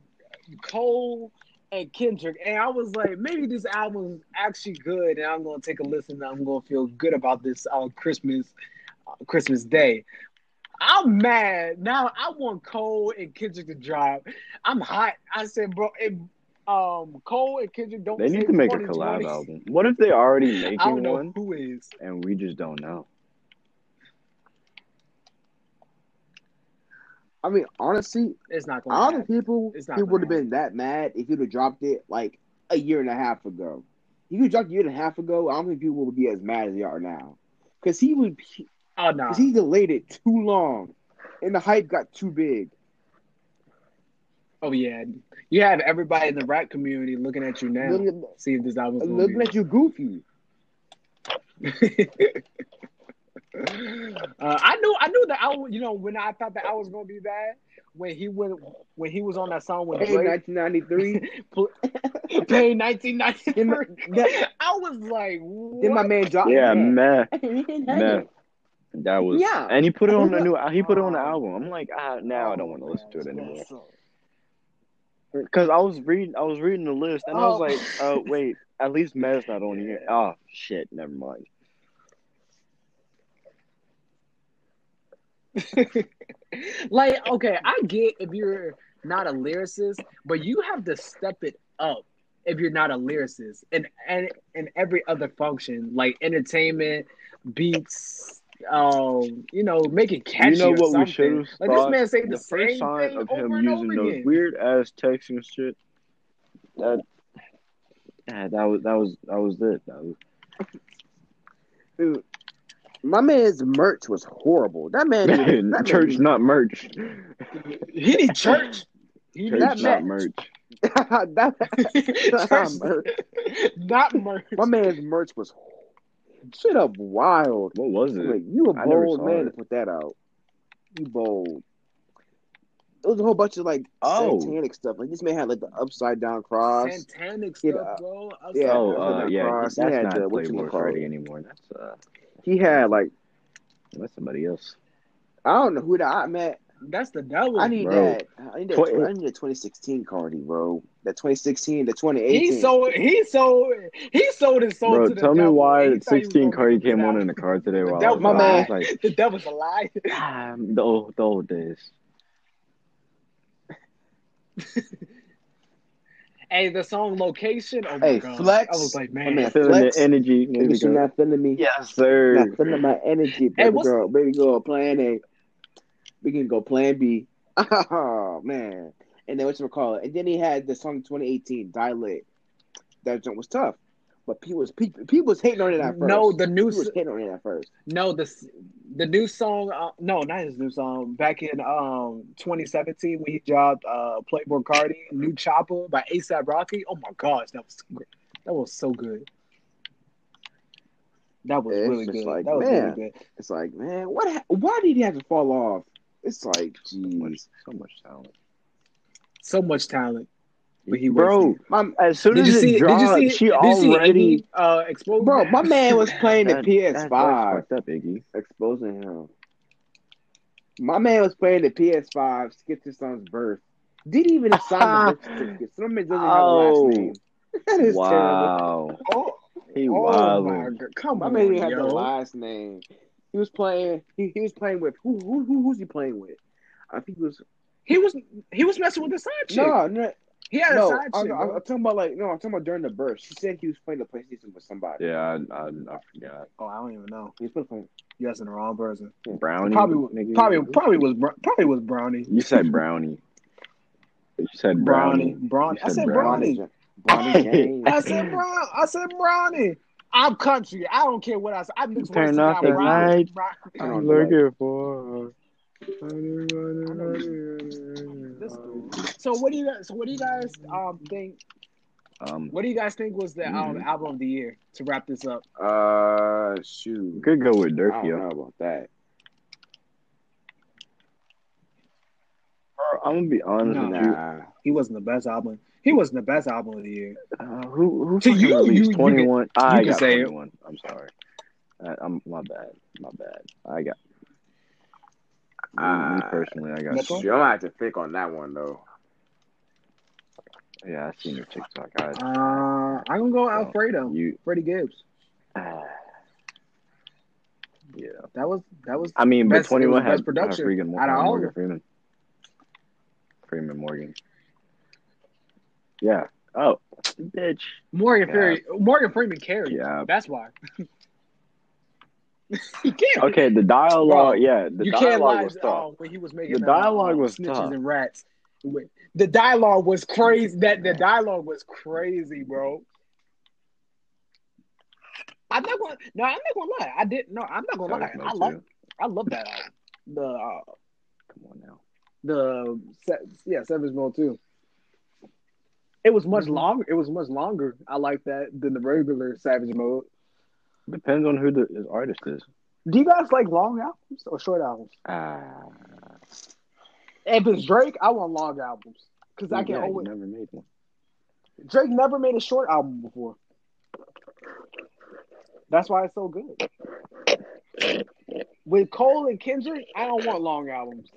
A: Cole and Kendrick, and I was like, maybe this album's actually good, and I'm gonna take a listen. and I'm gonna feel good about this on Christmas, uh, Christmas Day. I'm mad now. I want Cole and Kendrick to drop. I'm hot. I said, bro, if um Cole and Kendrick don't,
C: They need to make a
A: 2020,
C: collab album. What if they already
A: I don't
C: making
A: know
C: one
A: who is.
C: and we just don't know?
B: I mean, honestly,
A: It's not
B: I
A: gonna.
B: don't
A: happen.
B: think people
A: It's not
B: people would have been that mad if you'd have dropped it like a year and a half ago. If you dropped a year and a half ago, I don't think people would be as mad as they are now. Because he would,
A: Oh no.
B: because he delayed it too long, and the hype got too big.
A: Oh yeah, you have everybody in the rap community looking at you now.
B: Looking,
A: See if this album's
B: looking
A: be.
B: at you goofy.
A: uh, I knew, I knew that I, you know, when I thought that I was gonna be bad when he went when he was on that song with
B: Hey,
A: Drake,
B: 1993.
A: Pain 1993.
B: That-
A: I was like,
B: then my
A: what?
B: man dropped.
C: Yeah,
B: man.
C: meh, meh. That was
B: Yeah.
C: and he put it on the new. He put it on the album. I'm like, ah, now I don't want to listen to it anymore. Because I was reading, I was reading the list, and I was
A: Oh.
C: like, oh wait, at least Mez not on here. Oh shit, never mind.
A: like, okay, I get if you're not a lyricist, but you have to step it up if you're not a lyricist and and in every other function, like entertainment, beats, um, you know, make it catchy.
C: you know
A: or
C: what we
A: something.
C: should have
A: Like this man saying
C: the
A: the,
C: first
A: same
C: sign
A: thing
C: of him using those weird ass texts and shit. That, that was that was that was it. That was,
B: Dude, my man's merch was horrible. That man, did, that
C: church,
B: man,
C: not merch.
A: He need church. He
C: Church,
A: need
B: That
C: not
B: man-
C: merch.
B: that,
A: church, not merch.
B: my man's merch was straight up wild.
C: What was it?
B: Like you a bold man
C: it.
B: to put that out. You bold. it was a whole bunch of like
C: Oh.
B: satanic stuff. Like this man had like the upside down cross.
A: Satanic
B: Yeah,
A: stuff, bro. I was
B: yeah.
A: like,
C: oh,
B: uh,
C: uh, yeah,
B: Cross,
C: that's
B: he had
C: not
B: the-
C: Playboi
B: whatchamacallit.
C: Friday anymore. That's uh,
B: He had like
C: that's somebody else.
B: I don't know who that I met.
A: That's the devil.
B: I need
C: bro.
B: that. I need that.
C: Tw-
B: I need a 2016 Carti, bro. That 2016, the 2018.
A: He sold. He sold. He sold his soul
C: Bro,
A: to the
C: tell me
A: devil.
C: why
A: He thought he was
C: 16
A: gonna Carti
C: came on in the car today
A: The
C: while I
A: devil
C: was
B: My
C: I
B: man.
C: was like,
A: The devil's a lie.
C: ah, the old, the old days.
A: Hey, the song "Location." Oh my
B: Hey,
A: god!
B: Flex.
A: I was like,
B: My
A: man,
B: man.
C: Feeling
B: Flex.
C: the energy. There we
B: Niggas, you
C: go.
B: not feeling me.
C: Yes, sir.
B: Not feeling my energy, baby
A: what's-
B: girl. Baby girl, plan A. We can go plan B. Oh man. And then what's it call it? And then he had the song 2018, Die Lit. That joint was tough. But people was people, people was hating on it at first.
A: no, the new,
B: people was hating on it at first.
A: no, the the new song. Uh, no, not his new song. Back in um 2017 when he dropped uh Playboi Carti, "New Chopper" by ASAP Rocky. Oh my gosh, that was great. That was so good. That was
B: It's
A: really good.
B: like,
A: that was
B: man.
A: really good.
B: It's like, man, what? ha- Why did he have to fall off? It's like,
C: So much, so much talent.
A: So much talent. But he
C: Bro,
B: my
C: as soon
A: Did
C: as
A: you
C: it
A: see?
C: dropped,
A: did you see?
C: she
A: did you see
C: already.
A: Iggy, uh, exposed?
B: bro, my man was playing the
C: That- that
B: PS5,
C: fucked up, Iggy.
B: exposing him. My man was playing the PS5, skipped his son's birth. Didn't even assign the birth certificate. Some man doesn't have a
C: Oh.
B: last name. That is terrible.
C: Wow,
A: Oh,
C: he
A: oh
C: wild.
A: my god! Come
B: My
A: on,
B: man didn't have the last name. He was playing. He, he was playing with who? Who? Who? Who's he playing with? I think it was
A: He was he was messing with the side chick.
B: no, no,
A: he had a
B: no.
A: side
B: I'm,
A: chick.
B: I'm. I'm talking about like no. I'm talking about during the birth. She said he was playing the PlayStation with somebody.
C: Yeah, I, I, I forgot.
A: oh, I don't even know.
B: He was playing.
A: You asking the wrong person.
C: Brownie.
A: Probably, probably, probably was probably was Brownie.
C: You said brownie. You said
A: Brownie,
C: brownie.
A: Brownie.
C: You
A: I said
C: Brownie.
A: Brownie.
B: Bonnie James.
A: I said Brown. I said Brownie. I'm country. I don't care what I say. I mix
C: Turn
A: words
C: off
A: together.
C: the
A: Brownie,
C: light.
A: Brown-
B: Turn off
C: I'm looking for.
A: So what do you guys? So what do you guys um think?
C: Um,
A: What do you guys think was the um,
C: Mhm.
A: album of the year to wrap this up?
B: Uh, shoot.
C: could go with
B: I don't know about that.
C: I'm gonna be honest
A: No.
C: with you.
B: Nah.
A: He wasn't the best album. He wasn't the best album of the year.
C: Uh, who who
A: To you,
C: released
A: you- you
C: 21? I
A: you can
C: got
A: say it.
C: 21. I'm sorry. I, I'm my bad. My bad. I got. Me, me
B: Uh,
C: personally, I got.
A: Next one?
B: Shoot, gonna have to think on that one though.
C: Yeah, I seen your TikTok. I,
A: Uh, I'm gonna go Alfredo.
C: you.
A: Freddie Gibbs.
C: Uh, yeah.
A: That was that was.
C: I mean,
A: Best-
C: but 21 has
A: production
C: uh, Freeman,
A: out of
C: uh,
A: all
C: Morgan Freeman. Freeman Morgan. Yeah. Oh, bitch.
A: Morgan
C: Yeah.
A: Freeman. Morgan Freeman carried.
C: Yeah.
A: That's why. he can't.
C: Okay, the dialogue.
A: Bro,
C: yeah, the
A: you can't
C: dialogue
A: lie
C: was
A: uh,
C: tough.
A: when he was making
C: The dialogue
A: uh,
C: was
A: snitches
C: tough.
A: and rats. The dialogue was crazy. That the dialogue was crazy, bro. I'm not gonna. No, I'm not gonna lie. I didn't. No, I'm not gonna lie. I
C: too.
A: I love that album. The uh,
C: Come on now.
A: the yeah Savage Mode too. It was much
C: Mhm.
A: longer. It was much longer. I like that than the regular Savage Mode.
C: Depends on who the his artist is.
A: Do you guys like long albums or short albums?
C: Ah,
A: If it's Drake, I want long albums because I can
C: yeah,
A: always.
C: never made one.
A: Drake never made a short album before. That's why it's so good. With Cole and Kendrick, I don't want long albums.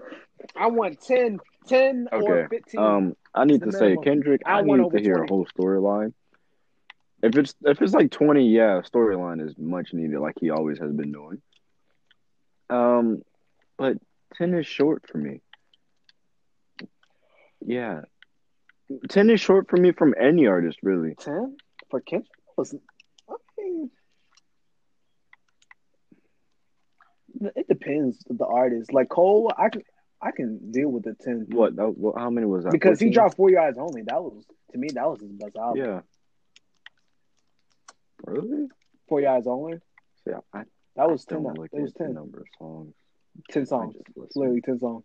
A: I want 10, 10 or 15.
C: Um, I need to say. Kendrick.
A: I
C: I, need to hear
A: 20.
C: a whole storyline. If it's if it's like twenty, yeah, storyline is much needed, like he always has been doing. Um, but ten is short for me. Yeah, ten is short for me from any artist, really.
A: 10 for Kendrick? Was, I mean, it depends the artist. Like Cole, I can I can deal with the 10
C: What? That, what how many was that?
A: because he dropped 4 Your Eyez Only. That was, to me, that was his best album.
C: Yeah. Really?
A: 4 Your Eyez Only.
C: Yeah, I
A: That was
C: don't
A: 10.
C: look
A: It was 10.
C: number of songs.
A: 10 songs. Literally 10 songs.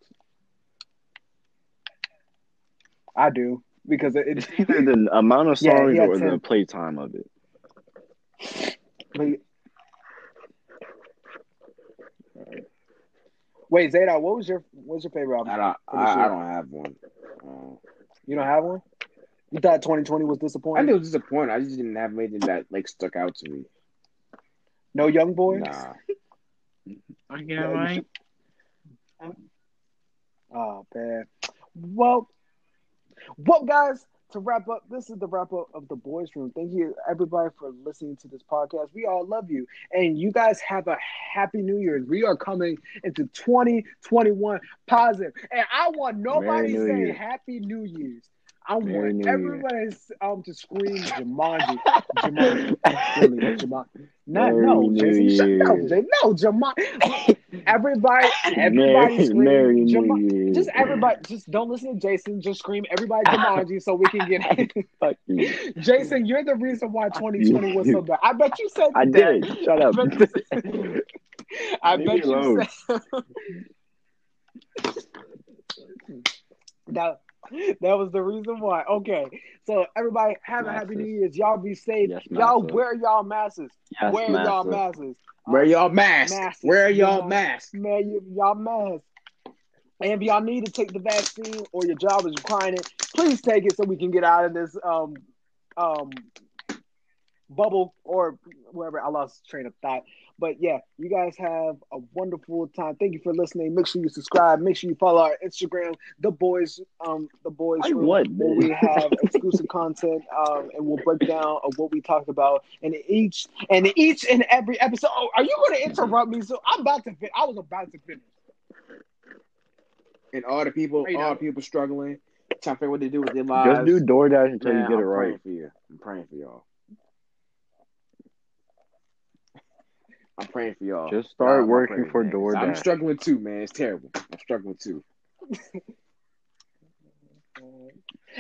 A: I do because it,
C: It's either the amount of songs
A: had
C: or the
A: 10.
C: playtime of it.
A: but Wait, Zayda, what was your what's your favorite album?
B: I don't. I. I don't have one. Uh,
A: You don't have one? You thought 2020 was disappointing?
B: I
A: disappointing?
B: knew it was disappointing. I just didn't have anything that like stuck out to me.
A: No young boy?
B: Nah.
C: Okay, right.
A: Oh man. Well, well, guys. To wrap up, this is the wrap up of the boys' room. Thank you, everybody, for listening to this podcast. We all love you, and you guys have a happy New Year's. We are coming into 2021 positive, and I want nobody saying Happy New Year's. I
C: Merry
A: want everybody um to scream Jumanji, Jumanji, really, Jumanji. Not
C: Merry
A: no, Jason, shut up,
C: Year.
A: Jay. No, Jumanji. Everybody, everybody
C: Merry,
A: scream
C: Merry New
A: Jumanji.
C: Year.
A: Just everybody, just don't listen to Jason. Just scream everybody Jumanji so we can get.
C: You.
A: Jason, you're the reason why 2020 was so bad. I bet you said
C: I
A: that.
C: did. Shut up.
A: I bet you said, I
C: Leave
A: bet
C: me
A: you
C: alone.
A: said that. That was the reason why. Okay, so everybody have a happy New Year's. Y'all be safe.
C: Yes,
A: y'all wear y'all masks.
C: Yes,
A: wear y'all
C: massa.
A: masks.
B: Where y'all mask?
A: Masks.
B: Where y'all
A: Yeah.
B: mask?
A: Man, you, y'all masks. And if y'all need to take the vaccine or your job is requiring it, please take it so we can get out of this um um bubble or wherever I lost train of thought. But yeah, you guys have a wonderful time. Thank you for listening. Make sure you subscribe. Make sure you follow our Instagram, the boys, um, the boys
C: Like
A: Room,
C: what,
A: where we have exclusive content, um, and we'll break down of what we talked about in each and each and every episode. Oh, are you going to interrupt me? So I'm about to. Fin- I was about to finish.
B: And all the people,
A: Right
B: all the people struggling, trying to figure what to do with their lives.
C: Just do DoorDash until
B: Man,
C: you get
B: I'm
C: it right.
B: praying for you. I'm praying for y'all. I'm praying for y'all.
C: Just start
B: Y'all
C: working
B: prayers,
C: for
B: man, 'cause I'm struggling too, man. It's terrible. I'm struggling too.
A: and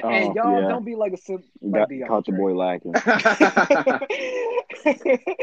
C: Oh, uh,
A: y'all
C: yeah.
A: don't be like a sim-
C: You got
A: DeAndre.
C: caught the boy lacking.
A: Andre.